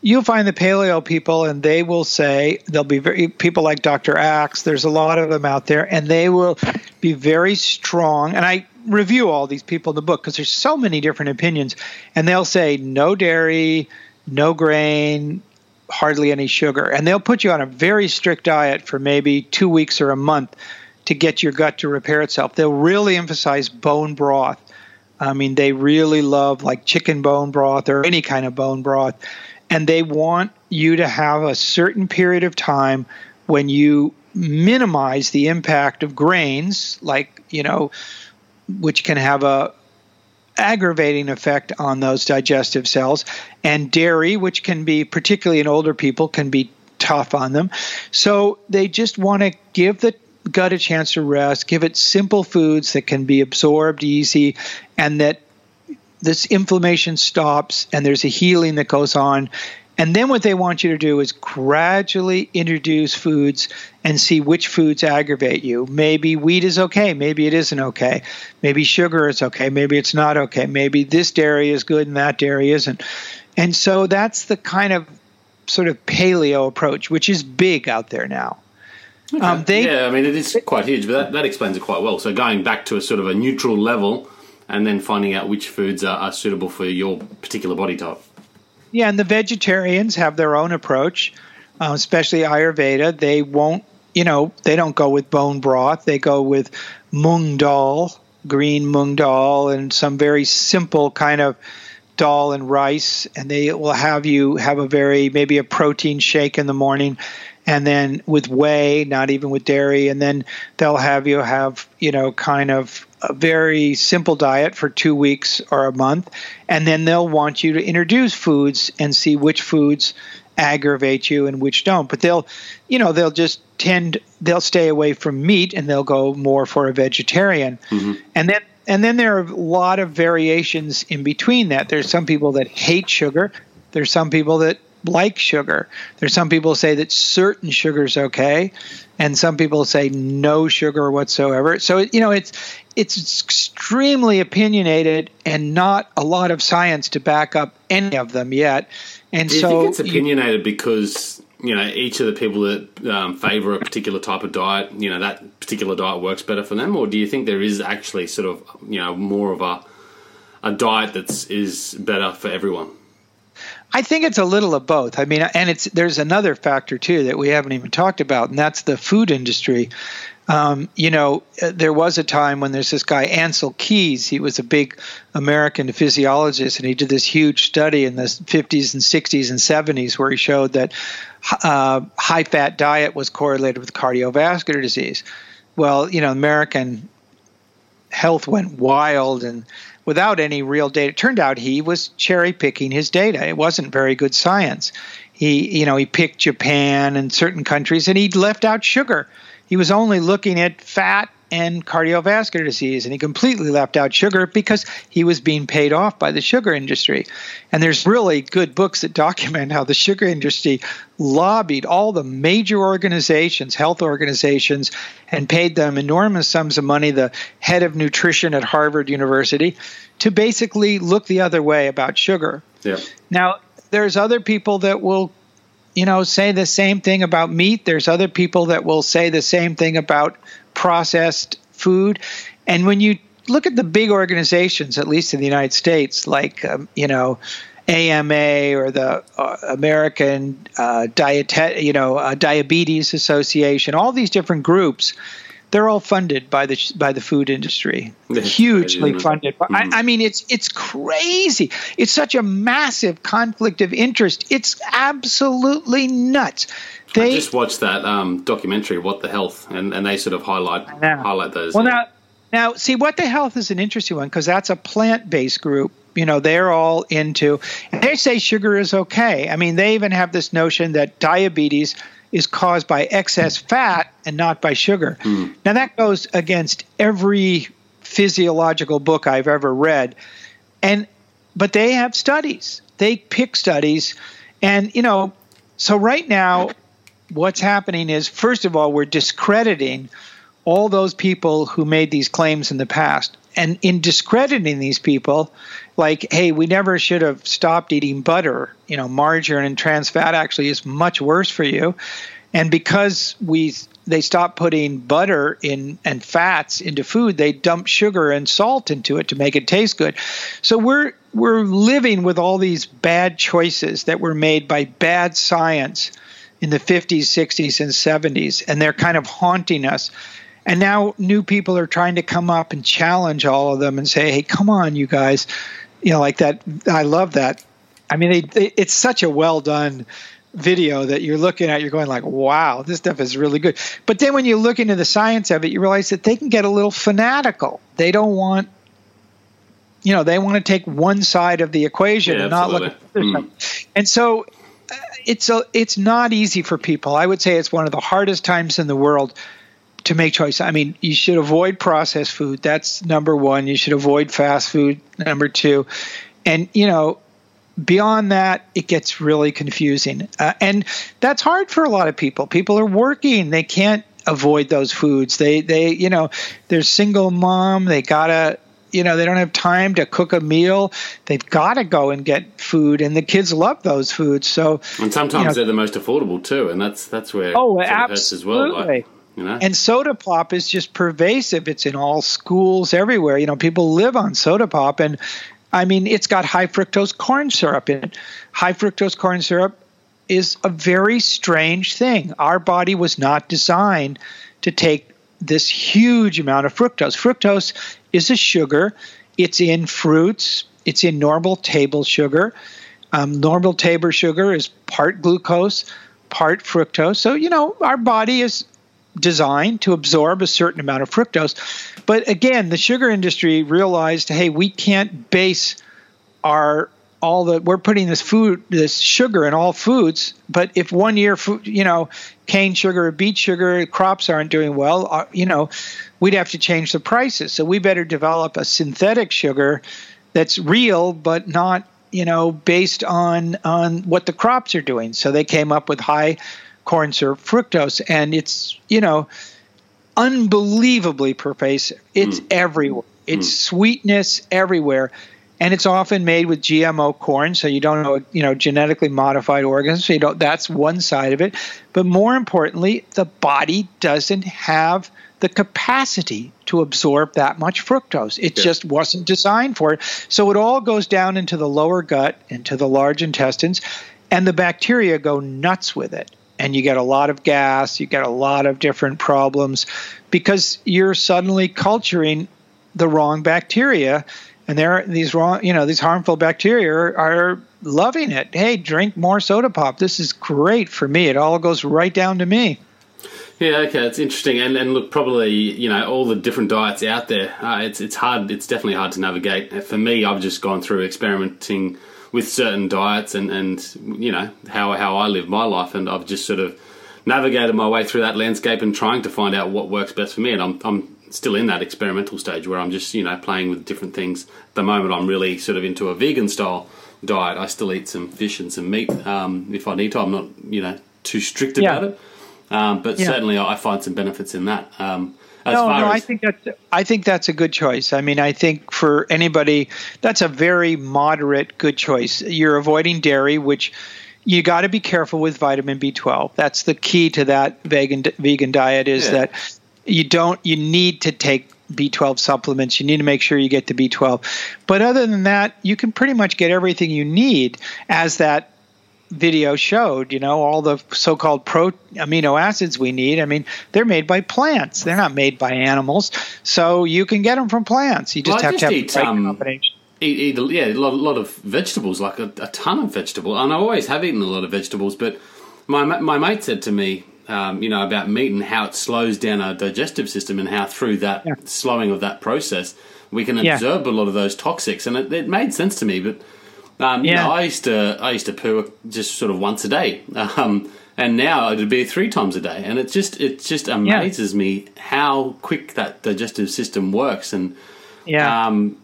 You'll find the paleo people, and they will say, they'll be very, people like Dr. Axe, there's a lot of them out there, and they will be very strong. And I review all these people in the book because there's so many different opinions. And they'll say, no dairy, no grain, hardly any sugar. And they'll put you on a very strict diet for maybe two weeks or a month to get your gut to repair itself. They'll really emphasize bone broth. I mean, they really love like chicken bone broth or any kind of bone broth. And they want you to have a certain period of time when you minimize the impact of grains, like, you know, which can have a aggravating effect on those digestive cells, and dairy, which can be, particularly in older people, can be tough on them. So they just want to give the gut a chance to rest, give it simple foods that can be absorbed easy, and that this inflammation stops and there's a healing that goes on and then what they want you to do is gradually introduce foods and see which foods aggravate you. Maybe wheat is okay, maybe it isn't okay. Maybe sugar is okay, maybe it's not okay. Maybe this dairy is good and that dairy isn't. And so that's the kind of sort of paleo approach, which is big out there now. Okay. Um, they, yeah, I mean, it is quite huge, but that, that explains it quite well. So going back to a sort of a neutral level and then finding out which foods are, are suitable for your particular body type. Yeah, and the vegetarians have their own approach, uh, especially Ayurveda. They won't, you know, they don't go with bone broth. They go with mung dal, green mung dal, and some very simple kind of dal and rice. And they will have you have a very, maybe a protein shake in the morning and then with whey, not even with dairy, and then they'll have you have you know kind of a very simple diet for two weeks or a month, and then they'll want you to introduce foods and see which foods aggravate you and which don't. But they'll, you know, they'll just tend they'll stay away from meat and they'll go more for a vegetarian, mm-hmm. and then and then there are a lot of variations in between that. There's some people that hate sugar. There's some people that like sugar. There's some people say that certain sugar's okay, and some people say no sugar whatsoever. So you know, it's it's extremely opinionated and not a lot of science to back up any of them yet. And Do you so think it's opinionated you, because you know each of the people that um, favor a particular type of diet, you know that particular diet works better for them, or do you think there is actually sort of you know more of a a diet that's is better for everyone? I think it's a little of both. I mean, and it's there's another factor too that we haven't even talked about, and that's the food industry. Um, you know, uh, there was a time when there's this guy Ancel Keys. He was a big American physiologist, and he did this huge study in the 50s and 60s and 70s where he showed that uh, high-fat diet was correlated with cardiovascular disease. Well, you know, American health went wild, and without any real data. It turned out he was cherry picking his data. It wasn't very good science. He, you know, he picked Japan and certain countries, and he left out sugar. He was only looking at fat and cardiovascular disease, and he completely left out sugar because he was being paid off by the sugar industry. And there's really good books that document how the sugar industry lobbied all the major organizations, health organizations, and paid them enormous sums of money, the head of nutrition at Harvard University, to basically look the other way about sugar. Yeah. Now, there's other people that will you know say the same thing about meat there's other people that will say the same thing about processed food. And when you look at the big organizations, at least in the United States, like um, you know. AMA or the uh, American uh, Diet, you know, uh, Diabetes Association, all these different groups, they're all funded by the by the food industry, hugely funded. Mm-hmm. I, I, mean, it's it's crazy. It's such a massive conflict of interest. It's absolutely nuts. They, I just watched that um, documentary, "What the Health," and, and they sort of highlight highlight those. Well, now, now see, "What the Health" is an interesting one because that's a plant based group You know, they're all into, and they say sugar is okay. I mean, they even have this notion that diabetes is caused by excess fat and not by sugar. Mm. Now, that goes against every physiological book I've ever read. And, but they have studies, they pick studies. And, you know, so right now, what's happening is, first of all, we're discrediting all those people who made these claims in the past. And in discrediting these people, like, hey, we never should have stopped eating butter. You know, margarine and trans fat actually is much worse for you. And because we they stopped putting butter in and fats into food, they dump sugar and salt into it to make it taste good. So we're we're living with all these bad choices that were made by bad science in the 50s, 60s, and 70s, and they're kind of haunting us. And now new people are trying to come up and challenge all of them and say, "Hey, come on, you guys!" You know, like that. I love that. I mean, they, they, it's such a well done video that you're looking at. You're going like, "Wow, this stuff is really good." But then when you look into the science of it, you realize that they can get a little fanatical. They don't want you know they want to take one side of the equation yeah, and not look at the other mm. side. And so it's a, it's not easy for people. I would say it's one of the hardest times in the world to make choices. I mean, you should avoid processed food. That's number one. You should avoid fast food. Number two, and you know, beyond that, it gets really confusing, uh, and that's hard for a lot of people. People are working; they can't avoid those foods. They they you know, they're single mom. They gotta you know they don't have time to cook a meal they've got to go and get food and the kids love those foods so and sometimes you know, they're the most affordable too and that's that's where oh absolutely as well like, you know? And soda pop is just pervasive. It's in all schools everywhere. You know, people live on soda pop, and I mean, it's got high fructose corn syrup in it. High fructose corn syrup is a very strange thing. Our body was not designed to take this huge amount of fructose. Fructose is a sugar. It's in fruits. It's in normal table sugar. Um, normal table sugar is part glucose, part fructose. So you know our body is designed to absorb a certain amount of fructose. But again, the sugar industry realized, hey, we can't base our all the we're putting this food this sugar in all foods but if one year food you know cane sugar or beet sugar crops aren't doing well uh, you know we'd have to change the prices. So we better develop a synthetic sugar that's real but not you know based on on what the crops are doing. So they came up with high corn syrup fructose and it's you know unbelievably pervasive. It's mm. everywhere. It's mm. sweetness everywhere and it's often made with GMO corn, so you don't know, you know, genetically modified organisms. So you don't. That's one side of it. But more importantly, the body doesn't have the capacity to absorb that much fructose. It yeah. just wasn't designed for it. So it all goes down into the lower gut, into the large intestines, and the bacteria go nuts with it and you get a lot of gas, you get a lot of different problems because you're suddenly culturing the wrong bacteria and there these wrong you know these harmful bacteria are, loving it. Hey drink more soda pop. This is great for me. It all goes right down to me. Yeah okay it's interesting. And, and look probably you know all the different diets out there uh, it's it's hard it's definitely hard to navigate. For me i've just gone through experimenting with certain diets and, and you know how how I live my life, and I've just sort of navigated my way through that landscape and trying to find out what works best for me. And I'm I'm still in that experimental stage where I'm just you know playing with different things. At the moment, I'm really sort of into a vegan style diet. I still eat some fish and some meat um, if I need to. I'm not you know too strict yeah. about it, um, but yeah. certainly I find some benefits in that. Um, no, no, as- I think that's I think that's a good choice. I mean, I think for anybody, that's a very moderate good choice. You're avoiding dairy, which you got to be careful with vitamin B12. That's the key to that vegan vegan diet is yeah. that you don't you need to take B12 supplements. You need to make sure you get the B12. But other than that, you can pretty much get everything you need as that video showed, you know, all the so-called pro amino acids we need. I mean, they're made by plants. They're not made by animals. So you can get them from plants. You just well, have just to have eat, the right um, combination. Eat, eat, yeah, a lot, a lot, of vegetables, like a, a ton of vegetables. And I always have eaten a lot of vegetables. But my my mate said to me um, you know, about meat and how it slows down our digestive system and how through that Yeah. slowing of that process we can Yeah. absorb a lot of those toxics, and it, it made sense to me. But um, you Yeah. know, I used to I used to poo just sort of once a day, um, and now it'd be three times a day, and it just it just amazes me how quick that digestive system works, and Yeah. um,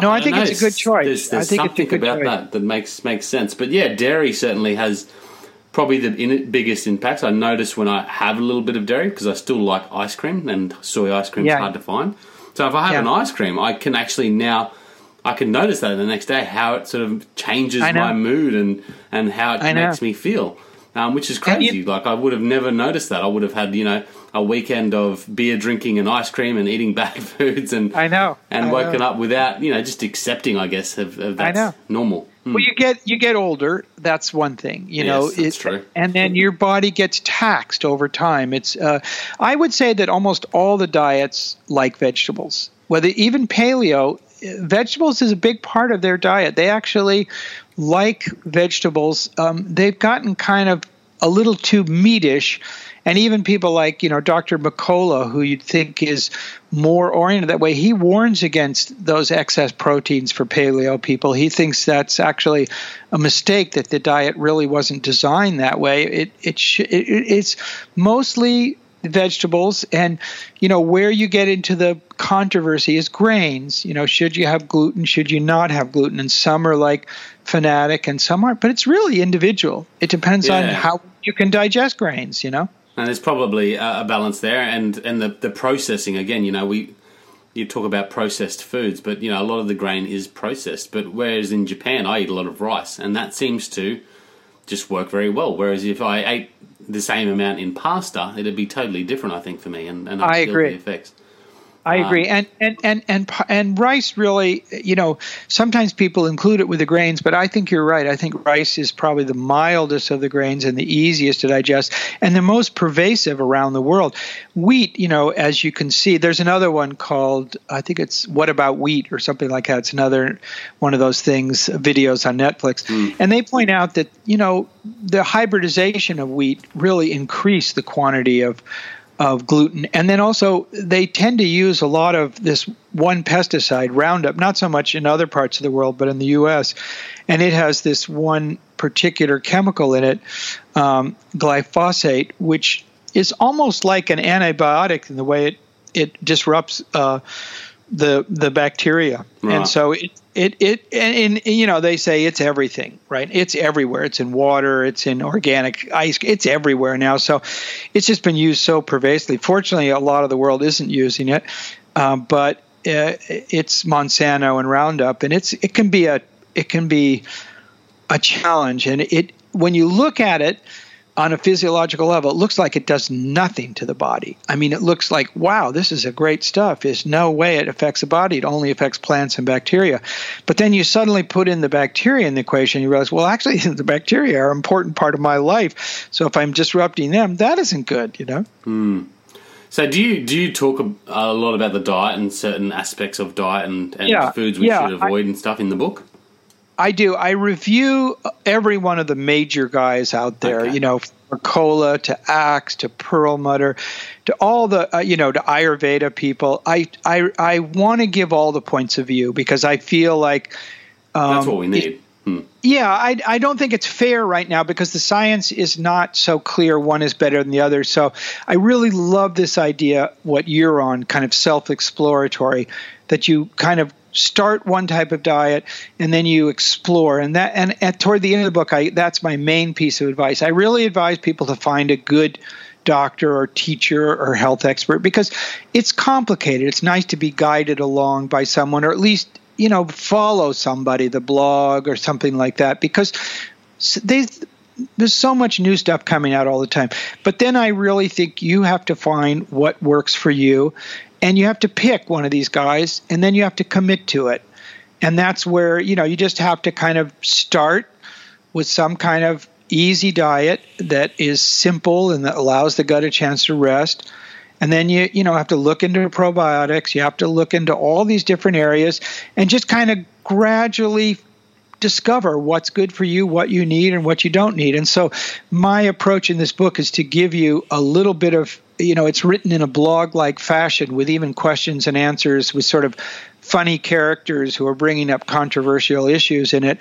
No, I think know, it's a good choice. There's, I there's think it's a something about choice. that that makes makes sense. But yeah, dairy certainly has probably the in, biggest impact. I notice when I have a little bit of dairy because I still like ice cream, and soy ice cream is Yeah. hard to find. So if I have Yeah. an ice cream, I can actually now. I can notice that the next day how it sort of changes my mood and, and how it makes me feel, um, which is And you- crazy. like I would have never noticed that. I would have had you know a weekend of beer drinking and ice cream and eating bad foods and I know. and I woken know. up without you know just accepting I guess of, of that's know. normal. Hmm. Well, you get you get older. That's one thing, you Yes, know. that's true. And then your body gets taxed over time. It's. Uh, I would say that almost all the diets like vegetables. Whether even paleo, vegetables is a big part of their diet. They actually like vegetables. Um, they've gotten kind of a little too meatish. And even people like, you know, Dr. McCullough, who you'd think is more oriented that way, he warns against those excess proteins for paleo people. He thinks that's actually a mistake that the diet really wasn't designed that way. It it, sh- it it's mostly vegetables and you know where you get into the controversy is grains you know should you have gluten should you not have gluten and some are like fanatic and some aren't but it's really individual it depends on how you can digest grains you know And there's probably a, balance there, and and the the processing again. You know, we you talk about processed foods, but you know a lot of the grain is processed. But whereas in Japan, I eat a lot of rice, and that seems to just work very well. Whereas if I ate the same amount in pasta, it'd be totally different. I think for me, and, and I'd I feel agree. the effects. I um, agree, and, and and and and rice really, you know, sometimes people include it with the grains, but I think you're right. I think rice is probably the mildest of the grains and the easiest to digest, and the most pervasive around the world. Wheat, you know, as you can see, there's another one called I think it's "What About Wheat" or something like that. It's another one of those things, videos on Netflix, hmm. and they point out that you know the hybridization of wheat really increased the quantity of of gluten. And then also, they tend to use a lot of this one pesticide, Roundup, not so much in other parts of the world, but in the U.S. And it has this one particular chemical in it, um, glyphosate, which is almost like an antibiotic in the way it, it disrupts. Uh, the the bacteria Right. and so it it it and, and you know they say it's everything right? It's everywhere. It's in water. It's in organic ice. It's everywhere now. So it's just been used so pervasively. Fortunately a lot of the world isn't using it um, but uh, it's Monsanto and Roundup and it's it can be a it can be a challenge. And it when you look at it on a physiological level, it looks like it does nothing to the body. I mean, it looks like, wow, this is a great stuff. There's no way it affects the body. It only affects plants and bacteria. But then you suddenly put in the bacteria in the equation, you realize, well, actually, the bacteria are an important part of my life. So if I'm disrupting them, that isn't good, you know? Hmm. So do you do you talk a, lot about the diet and certain aspects of diet and, and Yeah, foods we yeah, should avoid and stuff in the book? I do. I review every one of the major guys out there. Okay. You know, from Cola to Axe to Perlmutter to all the uh, you know to Ayurveda people. I I I want to give all the points of view because I feel like That's what we need. Hmm. yeah, I, I don't think it's fair right now because the science is not so clear. One is better than the other. So I really love this idea, what you're on, kind of self exploratory, that you kind of start one type of diet and then you explore. And that and at toward the end of the book, I that's my main piece of advice. I really advise people to find a good doctor or teacher or health expert because it's complicated. It's nice to be guided along by someone or at least you know follow somebody the blog or something like that because they there's so much new stuff coming out all the time but then i really think you have to find what works for you and you have to pick one of these guys and then you have to commit to it. And that's where you know you just have to kind of start with some kind of easy diet that is simple and that allows the gut a chance to rest. And then you you know have to look into probiotics. You have to look into all these different areas and just kind of gradually discover what's good for you, what you need, and what you don't need. And so, my approach in this book is to give you a little bit of, you know, it's written in a blog like fashion with even questions and answers with sort of funny characters who are bringing up controversial issues in it.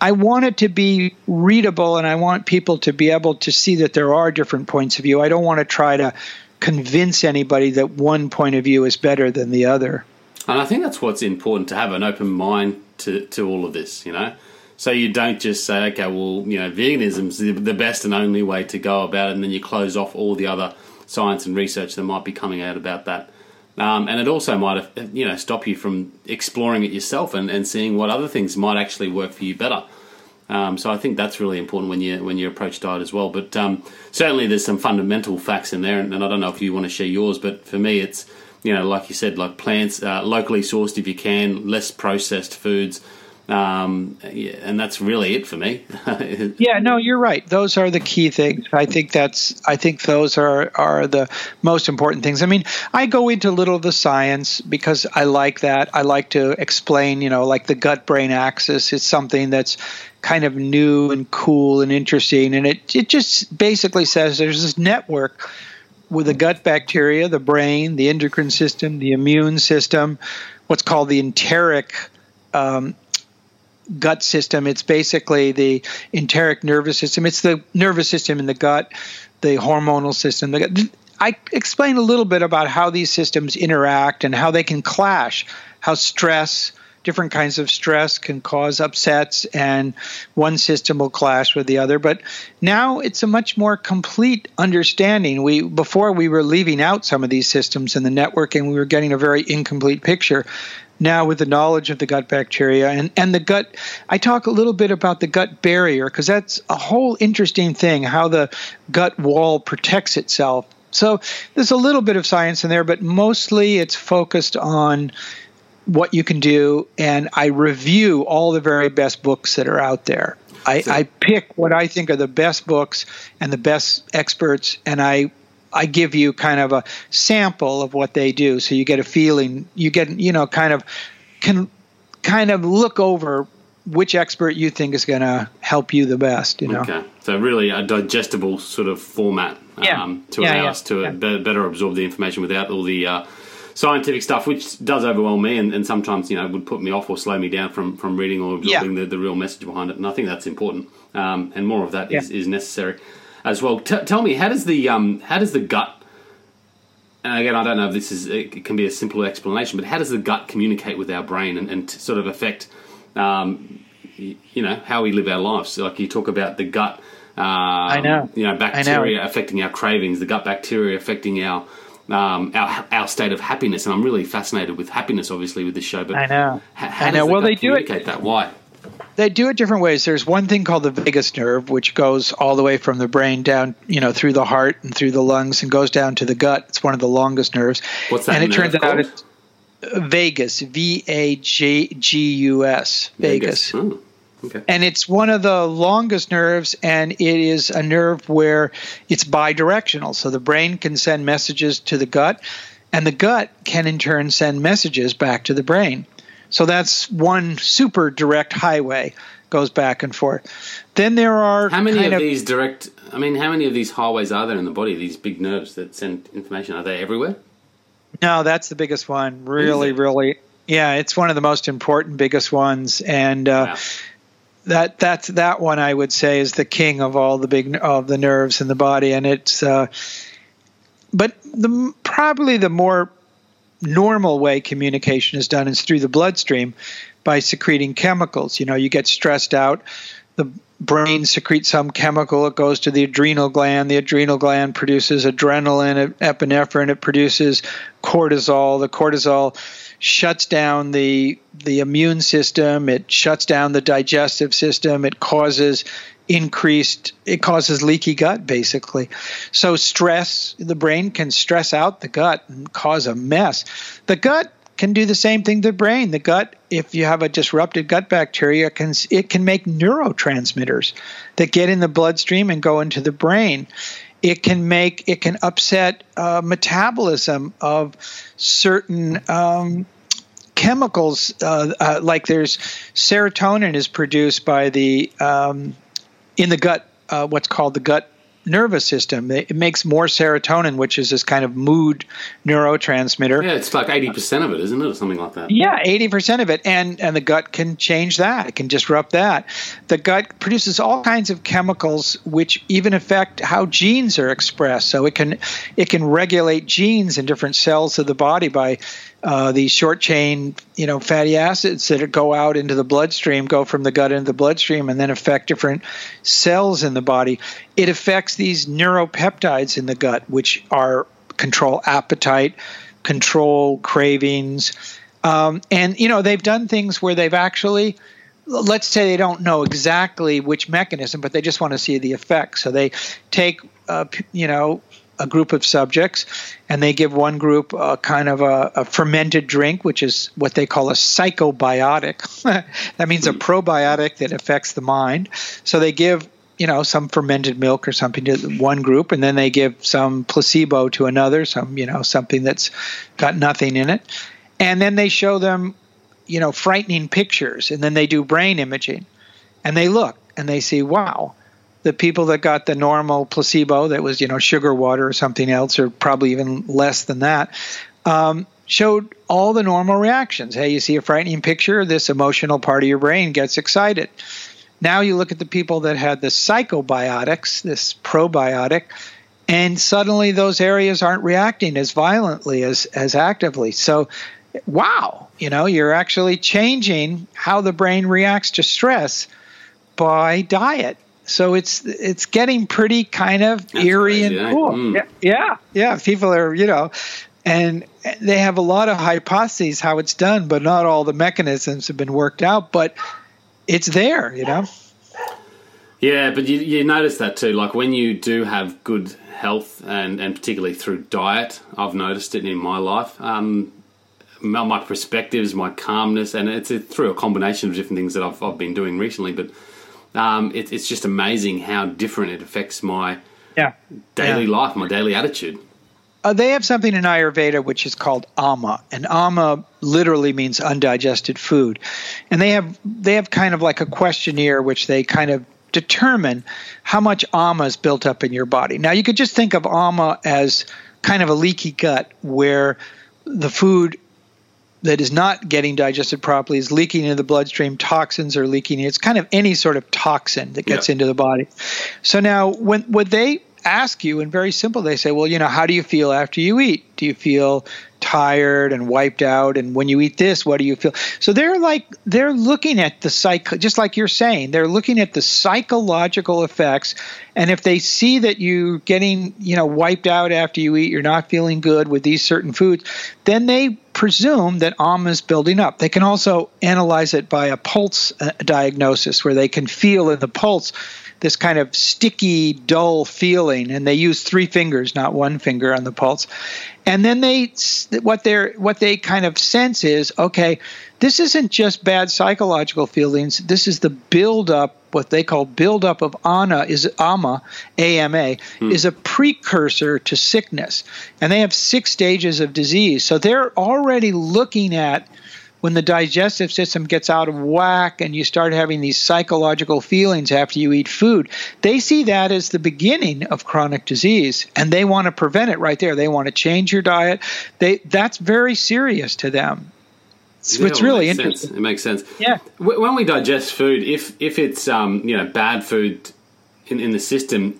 I want it to be readable and I want people to be able to see that there are different points of view. I don't want to try to convince anybody that one point of view is better than the other. And I think that's what's important to have an open mind to, to all of this, you know? So you don't just say, okay, well, you know, veganism's the, the best and only way to go about it, and then you close off all the other science and research that might be coming out about that. Um, and it also might, have, you know, stop you from exploring it yourself and, and seeing what other things might actually work for you better. Um, so I think that's really important when you when you approach diet as well. But um, certainly there's some fundamental facts in there, and, and, I don't know if you want to share yours, but for me it's you know like you said, like plants uh, locally sourced if you can, less processed foods. Um, and that's really it for me. yeah, no, you're right. Those are the key things. I think that's. I think those are are the most important things. I mean, I go into little of the science because I like that. I like to explain. You know, like the gut brain axis is something that's kind of new and cool and interesting, and it it just basically says there's this network with the gut bacteria, the brain, the endocrine system, the immune system, what's called the enteric um, gut system. It's basically the enteric nervous system. It's the nervous system in the gut, the hormonal system. I explain a little bit about how these systems interact and how they can clash, how stress, different kinds of stress can cause upsets and one system will clash with the other. But now it's a much more complete understanding. We before we were leaving out some of these systems in the network and we were getting a very incomplete picture. Now with the knowledge of the gut bacteria and, and the gut i talk a little bit about the gut barrier because that's a whole interesting thing how the gut wall protects itself. So there's a little bit of science in there but mostly it's focused on what you can do and i review all the very best books that are out there I, I pick what i think are the best books and the best experts and i I give you kind of a sample of what they do, so you get a feeling. You get you know kind of can kind of look over which expert you think is going to help you the best. You know. Okay. So really a digestible sort of format yeah. um, to yeah, allow yeah, us to yeah. better absorb the information without all the. Uh, scientific stuff, which does overwhelm me and, and, sometimes you know would put me off or slow me down from, from reading or absorbing the, the real message behind it. And I think that's important, um, and more of that is, is necessary as well. T- tell me, how does the um, how does the gut and again, I don't know if this is it can be a simple explanation, but how does the gut communicate with our brain and, and sort of affect, um, you know, how we live our lives? Like you talk about the gut, um, I know, you know, bacteria know. affecting our cravings, the gut bacteria affecting our, um, our our state of happiness, and I'm really fascinated with happiness, obviously, with this show. But I know, how, how I know. well, they do it. That why? they do it different ways. There's one thing called the vagus nerve, which goes all the way from the brain down, you know, through the heart and through the lungs and goes down to the gut. It's one of the longest nerves. What's that? And it turns called? out it's vagus, V A G G U S, Vegas. Oh, okay. And it's one of the longest nerves, and it is a nerve where it's bidirectional. So the brain can send messages to the gut, and the gut can in turn send messages back to the brain. So that's one super direct highway goes back and forth. Then there are how many of, of, these direct? I mean, how many of these highways are there in the body? These big nerves that send information are they everywhere? No, that's the biggest one. Really, really, yeah, it's one of the most important, biggest ones, and uh, wow. That that's that one I would say is the king of all the big of the nerves in the body, and it's. Uh, but the probably the more normal way communication is done is through the bloodstream by secreting chemicals. You know, you get stressed out, the brain secretes some chemical, it goes to the adrenal gland, the adrenal gland produces adrenaline, epinephrine, it produces cortisol. The cortisol shuts down the the immune system, it shuts down the digestive system, it causes increased it causes leaky gut basically. So stress the brain can stress out the gut and cause a mess. The gut can do the same thing to the brain. The gut if you have a disrupted gut bacteria can it can make neurotransmitters that get in the bloodstream and go into the brain it can make it can upset uh, metabolism of certain um, chemicals uh, uh, like there's serotonin is produced by the um, in the gut uh, what's called the gut nervous system. It, makes more serotonin, which is this kind of mood neurotransmitter. Yeah, it's like 80% of it, isn't it? Or something like that. Yeah, 80% of it. And, and the gut can change that. It can disrupt that. The gut produces all kinds of chemicals which even affect how genes are expressed. So it can, it can regulate genes in different cells of the body by uh, these short chain, you know, fatty acids that go out into the bloodstream, go from the gut into the bloodstream, and then affect different cells in the body. It affects these neuropeptides in the gut, which are control appetite, control cravings, um, and you know they've done things where they've actually let's say they don't know exactly which mechanism, but they just want to see the effect. So they take, uh, you know, a group of subjects, and they give one group a kind of a, a fermented drink, which is what they call a psychobiotic. that means a probiotic that affects the mind. So they give you know some fermented milk or something to one group and then they give some placebo to another some you know something that's got nothing in it and then they show them you know frightening pictures and then they do brain imaging and they look and they see wow the people that got the normal placebo that was you know sugar water or something else or probably even less than that um, showed all the normal reactions. Hey you see a frightening picture? This emotional part of your brain gets excited. Now you look at the people that had the psychobiotics this probiotic and suddenly those areas aren't reacting as violently as as actively. So wow you know you're actually changing how the brain reacts to stress by diet so it's it's getting pretty kind of That's eerie crazy, and cool. Mm. Yeah, yeah, yeah. People are you know, and they have a lot of hypotheses how it's done, but not all the mechanisms have been worked out. But it's there, you know. Yeah, but you, you notice that too. Like when you do have good health, and, and particularly through diet, I've noticed it in my life. Um, my, my perspectives, my calmness, and it's a, through a combination of different things that I've, I've been doing recently. But um, it, it's just amazing how different it affects my yeah. daily yeah. life, my daily attitude. Uh, they have something in Ayurveda which is called ama, and ama literally means undigested food. And they have they have kind of like a questionnaire which they kind of determine how much ama is built up in your body. Now you could just think of ama as kind of a leaky gut where the food that is not getting digested properly is leaking into the bloodstream. Toxins are leaking. It's kind of any sort of toxin that gets yeah. into the body. So now, when what they ask you, and very simple, they say, "Well, you know, how do you feel after you eat? Do you feel tired and wiped out? And when you eat this what do you feel? So they're like they're looking at the psych just like you're saying they're looking at the psychological effects. And if they see that you're getting you know wiped out after you eat you're not feeling good with these certain foods then they presume that ama is building up. They can also analyze it by a pulse uh, diagnosis where they can feel in the pulse this kind of sticky, dull feeling, and they use three fingers, not one finger on the pulse. And then they, what they what they kind of sense is, okay, this isn't just bad psychological feelings. This is the buildup, what they call buildup of ana is ama, ama hmm. is a precursor to sickness, and they have six stages of disease. So they're already looking at when the digestive system gets out of whack and you start having these psychological feelings after you eat food, they see that as the beginning of chronic disease and they want to prevent it right there. They want to change your diet. They that's very serious to them. It's, yeah, it's really it interesting. Sense. It makes sense. Yeah. When we digest food, if if it's um, you know bad food in, in the system,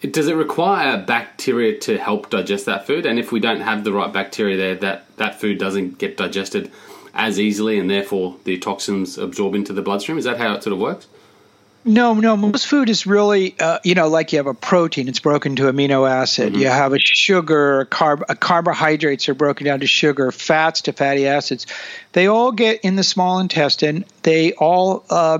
does it require bacteria to help digest that food? And if we don't have the right bacteria there, that that food doesn't get digested as easily, and therefore the toxins absorb into the bloodstream. Is that how it sort of works? No, no. Most food is really, uh, you know, like you have a protein, it's broken to amino acid. Mm-hmm. You have a sugar, a carb, a carbohydrates are broken down to sugar, fats to fatty acids. They all get in the small intestine. They all uh,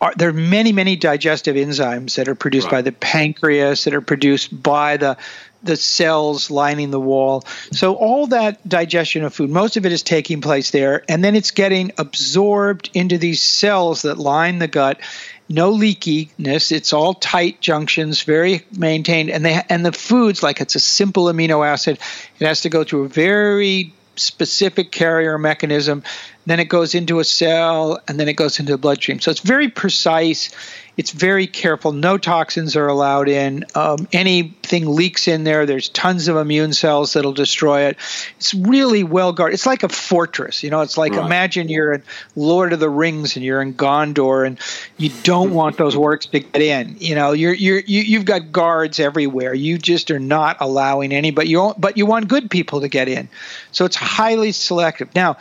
are. There are many, many digestive enzymes that are produced right. by the pancreas, that are produced by the the cells lining the wall. So all that digestion of food, most of it is taking place there, and then it's getting absorbed into these cells that line the gut. No leakiness; it's all tight junctions, very maintained, and they and the foods like it's a simple amino acid. It has to go through a very specific carrier mechanism. Then it goes into a cell, and then it goes into the bloodstream. So it's very precise. It's very careful. No toxins are allowed in. Um, anything leaks in there, there's tons of immune cells that'll destroy it. It's really well guarded. It's like a fortress. You know, it's like right. imagine you're in Lord of the Rings and you're in Gondor and you don't want those orcs to get in. You know, you're you're you, you've got guards everywhere. You just are not allowing any, but you but you want good people to get in. So it's highly selective. Now,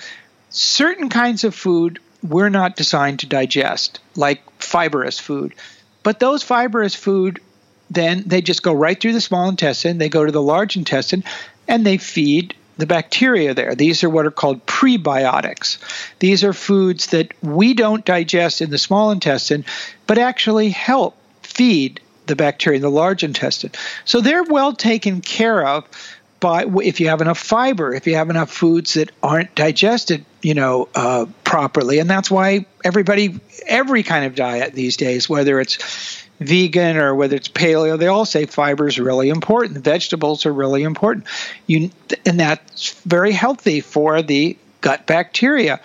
certain kinds of food we're not designed to digest, like fibrous food. But those fibrous food, then they just go right through the small intestine, they go to the large intestine, and they feed the bacteria there. These are what are called prebiotics. These are foods that we don't digest in the small intestine, but actually help feed the bacteria in the large intestine. So they're well taken care of by if you have enough fiber, if you have enough foods that aren't digested, you know, uh, properly, and that's why everybody, every kind of diet these days, whether it's vegan or whether it's paleo, they all say fiber is really important. Vegetables are really important. You and that's very healthy for the gut bacteria.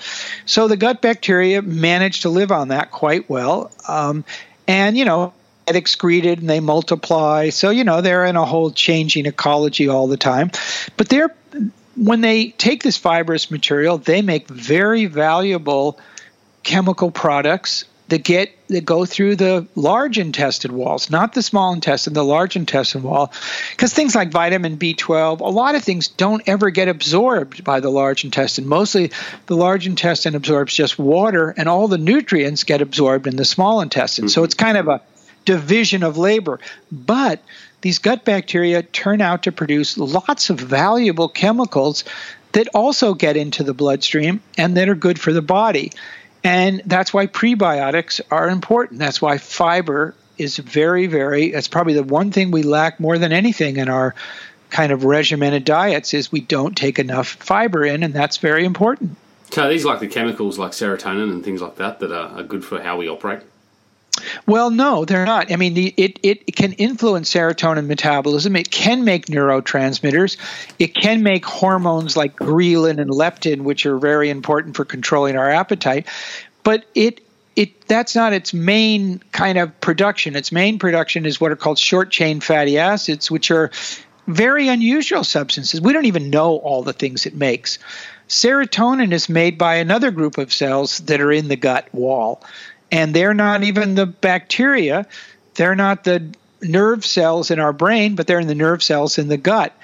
So the gut bacteria manage to live on that quite well. Um, and you know get excreted and they multiply. So, you know, they're in a whole changing ecology all the time. But they're when they take this fibrous material, they make very valuable chemical products that get that go through the large intestine walls, not the small intestine, the large intestine wall. Because things like vitamin B12, a lot of things don't ever get absorbed by the large intestine. Mostly the large intestine absorbs just water and all the nutrients get absorbed in the small intestine. Mm-hmm. So it's kind of a division of labor. But these gut bacteria turn out to produce lots of valuable chemicals that also get into the bloodstream and that are good for the body. And that's why prebiotics are important. That's why fiber is very, very, it's probably the one thing we lack more than anything in our kind of regimented diets is we don't take enough fiber in, and that's very important. So these like the chemicals like serotonin and things like that that are, are good for how we operate? Well, no, they're not. I mean, the, it, it can influence serotonin metabolism. It can make neurotransmitters. It can make hormones like ghrelin and leptin, which are very important for controlling our appetite. But it it that's not its main kind of production. Its main production is what are called short chain fatty acids, which are very unusual substances. We don't even know all the things it makes. Serotonin is made by another group of cells that are in the gut wall and they're not even the bacteria. They're not the nerve cells in our brain, but they're in the nerve cells in the gut.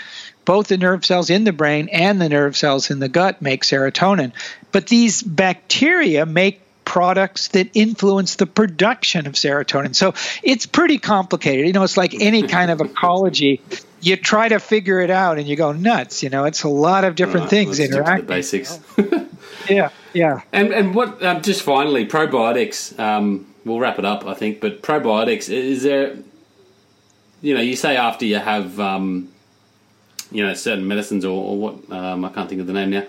Both the nerve cells in the brain and the nerve cells in the gut make serotonin. But these bacteria make products that influence the production of serotonin. So it's pretty complicated. You know, it's like any kind of ecology. You try to figure it out and you go nuts. You know, it's a lot of different right, things interacting. basics. yeah, yeah. And and what um, just finally probiotics. Um, we'll wrap it up, I think. But probiotics is there? You know, you say after you have um, you know certain medicines or, or what um, I can't think of the name now.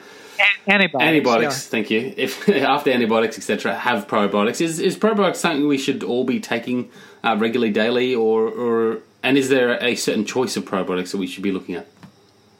Antibiotics. Antibiotics. Yeah. Thank you. If after antibiotics, etc., have probiotics, is is probiotics something we should all be taking uh, regularly, daily, or or and is there a certain choice of probiotics that we should be looking at?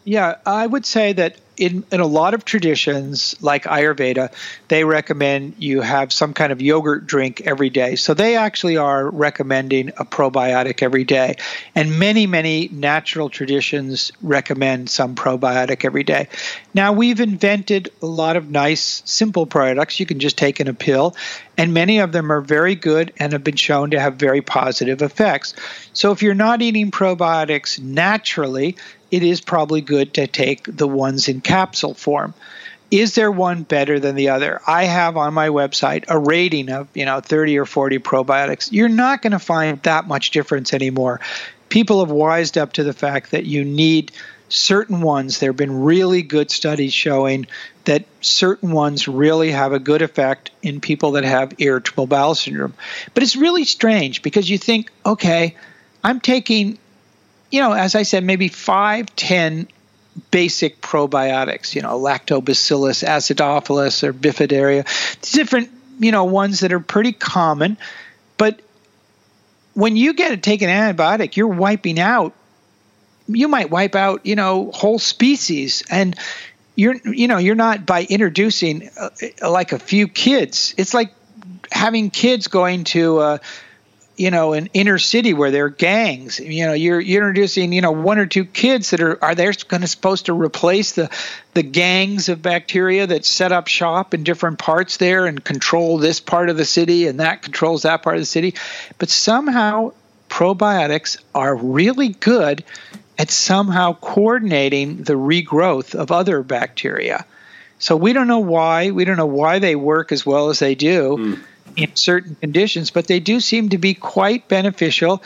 Yeah, I would say that in, in a lot of traditions, like Ayurveda, they recommend you have some kind of yogurt drink every day. So they actually are recommending a probiotic every day. And many, many natural traditions recommend some probiotic every day. Now, we've invented a lot of nice, simple products you can just take in a pill, and many of them are very good and have been shown to have very positive effects. So if you're not eating probiotics naturally, it is probably good to take the ones in capsule form. Is there one better than the other? I have on my website a rating of, you know, 30 or 40 probiotics. You're not going to find that much difference anymore. People have wised up to the fact that you need certain ones. There have been really good studies showing that certain ones really have a good effect in people that have irritable bowel syndrome. But it's really strange because you think, okay, I'm taking you know, as I said, maybe five, ten basic probiotics, you know, lactobacillus acidophilus or bifidaria, different, you know, ones that are pretty common. But when you get to take an antibiotic, you're wiping out, you might wipe out, you know, whole species. And you're you know you're not by introducing uh, like a few kids. It's like having kids going to. Uh, you know, an inner city where there are gangs. You know, you're, you're introducing, you know, one or two kids that are are they going to supposed to replace the the gangs of bacteria that set up shop in different parts there and control this part of the city and that controls that part of the city. But somehow probiotics are really good at somehow coordinating the regrowth of other bacteria. So we don't know why. We don't know why they work as well as they do. Mm in certain conditions, but they do seem to be quite beneficial.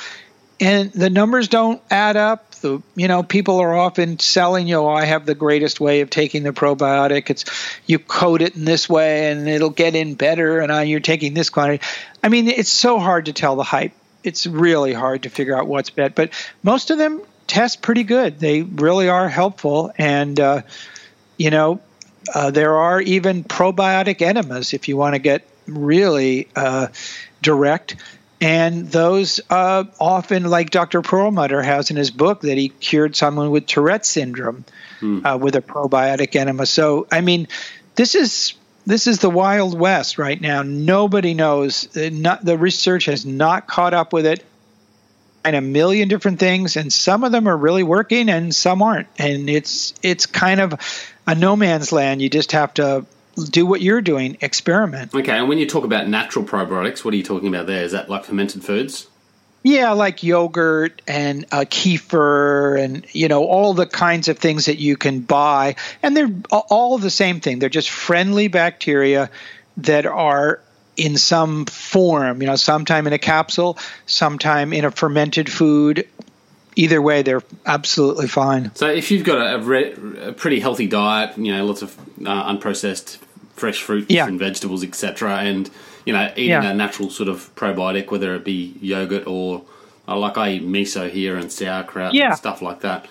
And the numbers don't add up. The you know people are often selling you. Oh, I have the greatest way of taking the probiotic. It's you coat it in this way and it'll get in better. And uh, you're taking this quantity. I mean, it's so hard to tell the hype. It's really hard to figure out what's bet. But most of them test pretty good. They really are helpful. And uh, you know, uh, there are even probiotic enemas if you want to get really uh, direct. And those uh, often, like Dr. Perlmutter has in his book, that he cured someone with Tourette syndrome hmm. uh, with a probiotic enema. So, I mean, this is this is the wild west right now. Nobody knows. Uh, not, the research has not caught up with it. And a million different things, and some of them are really working, and some aren't. And it's it's kind of a no man's land. You just have to do what you're doing, experiment. Okay, and when you talk about natural probiotics, what are you talking about there? Is that like fermented foods? Yeah, like yogurt and uh, kefir and you know all the kinds of things that you can buy, and they're all the same thing. They're just friendly bacteria that are in some form. You know, sometime in a capsule, sometime in a fermented food. Either way, they're absolutely fine. So, if you've got a, a, re- a pretty healthy diet, you know, lots of uh, unprocessed fresh fruits yeah. and vegetables, etc. And you know, eating yeah. a natural sort of probiotic, whether it be yogurt or uh, like I eat miso here and sauerkraut yeah. and stuff like that.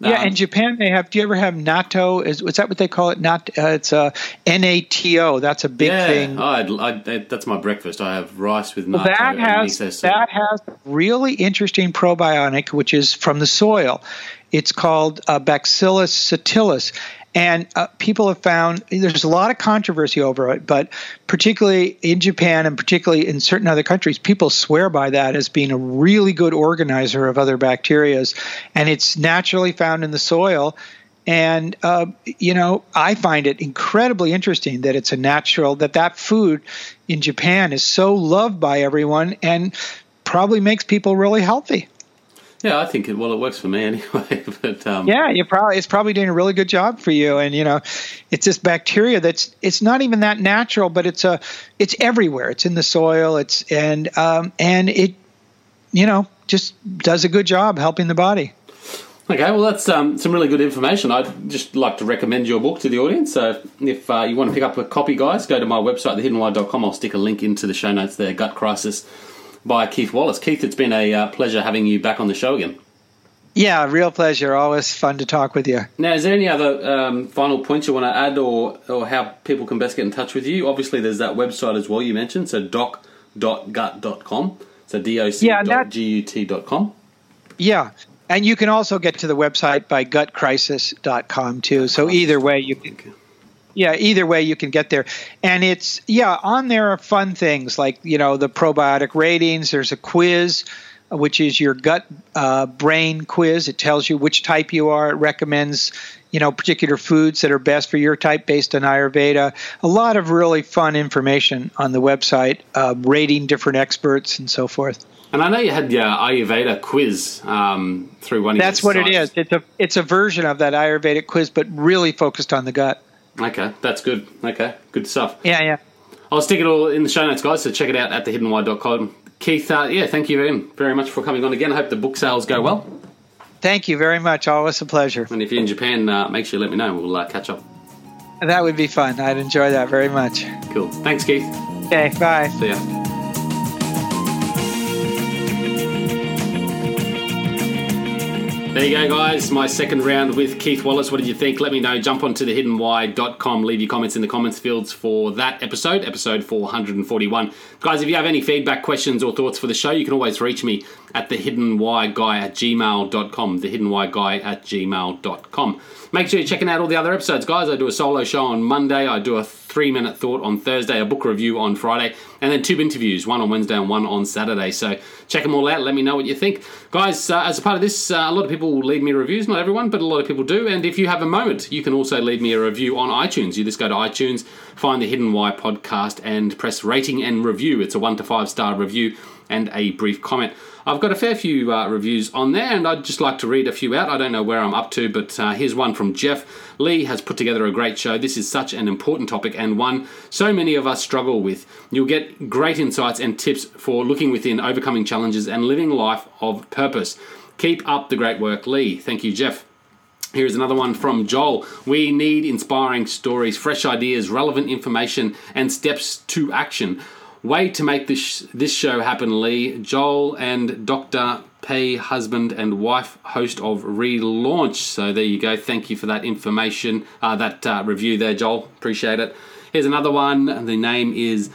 Yeah, um, in Japan they have. Do you ever have natto? Is, is that what they call it? Not. Uh, it's a N-A-T-O. That's a big yeah, thing. I, I, that's my breakfast. I have rice with natto. Well, that has that has really interesting probiotic, which is from the soil. It's called uh, Bacillus subtilis, and uh, people have found there's a lot of controversy over it, but particularly in Japan and particularly in certain other countries, people swear by that as being a really good organizer of other bacterias. And it's naturally found in the soil. And, uh, you know, I find it incredibly interesting that it's a natural, that that food in Japan is so loved by everyone and probably makes people really healthy. Yeah, I think it. Well, it works for me anyway. but um, yeah, you probably it's probably doing a really good job for you. And you know, it's this bacteria that's it's not even that natural, but it's a it's everywhere. It's in the soil. It's and um, and it you know just does a good job helping the body. Okay, well, that's um, some really good information. I'd just like to recommend your book to the audience. So, if uh, you want to pick up a copy, guys, go to my website, thehiddenwhy.com. I'll stick a link into the show notes there. Gut Crisis by Keith Wallace. Keith, it's been a uh, pleasure having you back on the show again. Yeah, real pleasure. Always fun to talk with you. Now, is there any other um, final points you want to add or, or how people can best get in touch with you? Obviously, there's that website as well you mentioned, so doc.gut.com. So doc.gut.com. Yeah. And you can also get to the website by gutcrisis.com too. So either way, you can yeah, either way you can get there. And it's yeah, on there are fun things like, you know, the probiotic ratings, there's a quiz which is your gut uh, brain quiz. It tells you which type you are. It recommends, you know, particular foods that are best for your type based on Ayurveda. A lot of really fun information on the website, uh, rating different experts and so forth. And I know you had your Ayurveda quiz um, through one. That's what sites. it is. It's a it's a version of that Ayurvedic quiz, but really focused on the gut. Okay, that's good. Okay, good stuff. Yeah, yeah. I'll stick it all in the show notes, guys. So check it out at thehiddenwhy.com. Keith, uh, yeah, thank you very, very much for coming on again. I hope the book sales go well. Thank you very much. Always a pleasure. And if you're in Japan, uh, make sure you let me know. We'll uh, catch up. That would be fun. I'd enjoy that very much. Cool. Thanks, Keith. Okay, bye. See ya. There you go, guys. My second round with Keith Wallace. What did you think? Let me know. Jump onto thehiddenwhy.com. Leave your comments in the comments fields for that episode, episode 441. Guys, if you have any feedback, questions, or thoughts for the show, you can always reach me at the hidden thehiddenwhyguy at gmail.com. The hidden Thehiddenwhyguy at gmail.com. Make sure you're checking out all the other episodes, guys. I do a solo show on Monday. I do a three minute thought on Thursday, a book review on Friday, and then two interviews, one on Wednesday and one on Saturday. So check them all out. Let me know what you think. Guys, uh, as a part of this, uh, a lot of people will leave me reviews. Not everyone, but a lot of people do. And if you have a moment, you can also leave me a review on iTunes. You just go to iTunes, find the Hidden Why podcast, and press rating and review. It's a one to five star review and a brief comment. I've got a fair few uh, reviews on there, and I'd just like to read a few out. I don't know where I'm up to, but uh, here's one from Jeff. Lee has put together a great show. This is such an important topic and one so many of us struggle with. You'll get great insights and tips for looking within, overcoming challenges, and living life of purpose. Keep up the great work, Lee. Thank you, Jeff. Here's another one from Joel. We need inspiring stories, fresh ideas, relevant information, and steps to action. Way to make this this show happen, Lee. Joel and Dr. P, husband and wife, host of Relaunch. So there you go. Thank you for that information, uh, that uh, review there, Joel. Appreciate it. Here's another one. The name is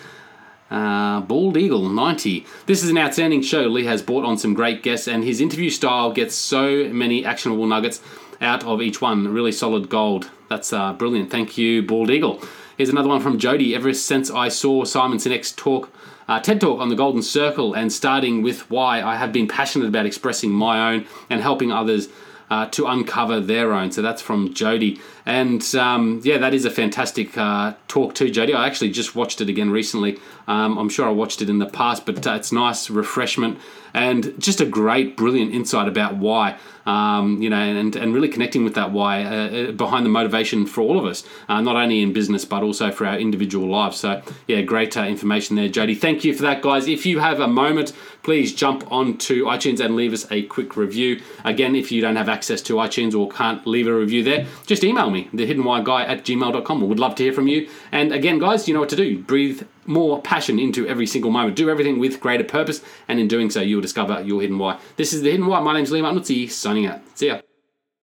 uh, Bald Eagle 90. This is an outstanding show. Lee has brought on some great guests, and his interview style gets so many actionable nuggets out of each one. Really solid gold. That's uh, brilliant. Thank you, Bald Eagle. Here's another one from Jody. Ever since I saw Simon Sinek's talk, uh, TED Talk on the Golden Circle, and starting with why I have been passionate about expressing my own and helping others uh, to uncover their own. So that's from Jody. And um, yeah, that is a fantastic uh, talk too, Jody. I actually just watched it again recently. Um, I'm sure I watched it in the past, but uh, it's nice refreshment and just a great, brilliant insight about why um, you know, and, and really connecting with that why uh, uh, behind the motivation for all of us, uh, not only in business but also for our individual lives. So, yeah, great uh, information there, Jody. Thank you for that, guys. If you have a moment, please jump onto iTunes and leave us a quick review. Again, if you don't have access to iTunes or can't leave a review there, just email me, thehiddenwhyguy at gmail.com. We would love to hear from you. And again, guys, you know what to do. Breathe more passion into every single moment. Do everything with greater purpose, and in doing so, you'll discover your hidden why. This is the hidden why. My name's Liam Utnutzi, signing out. See ya.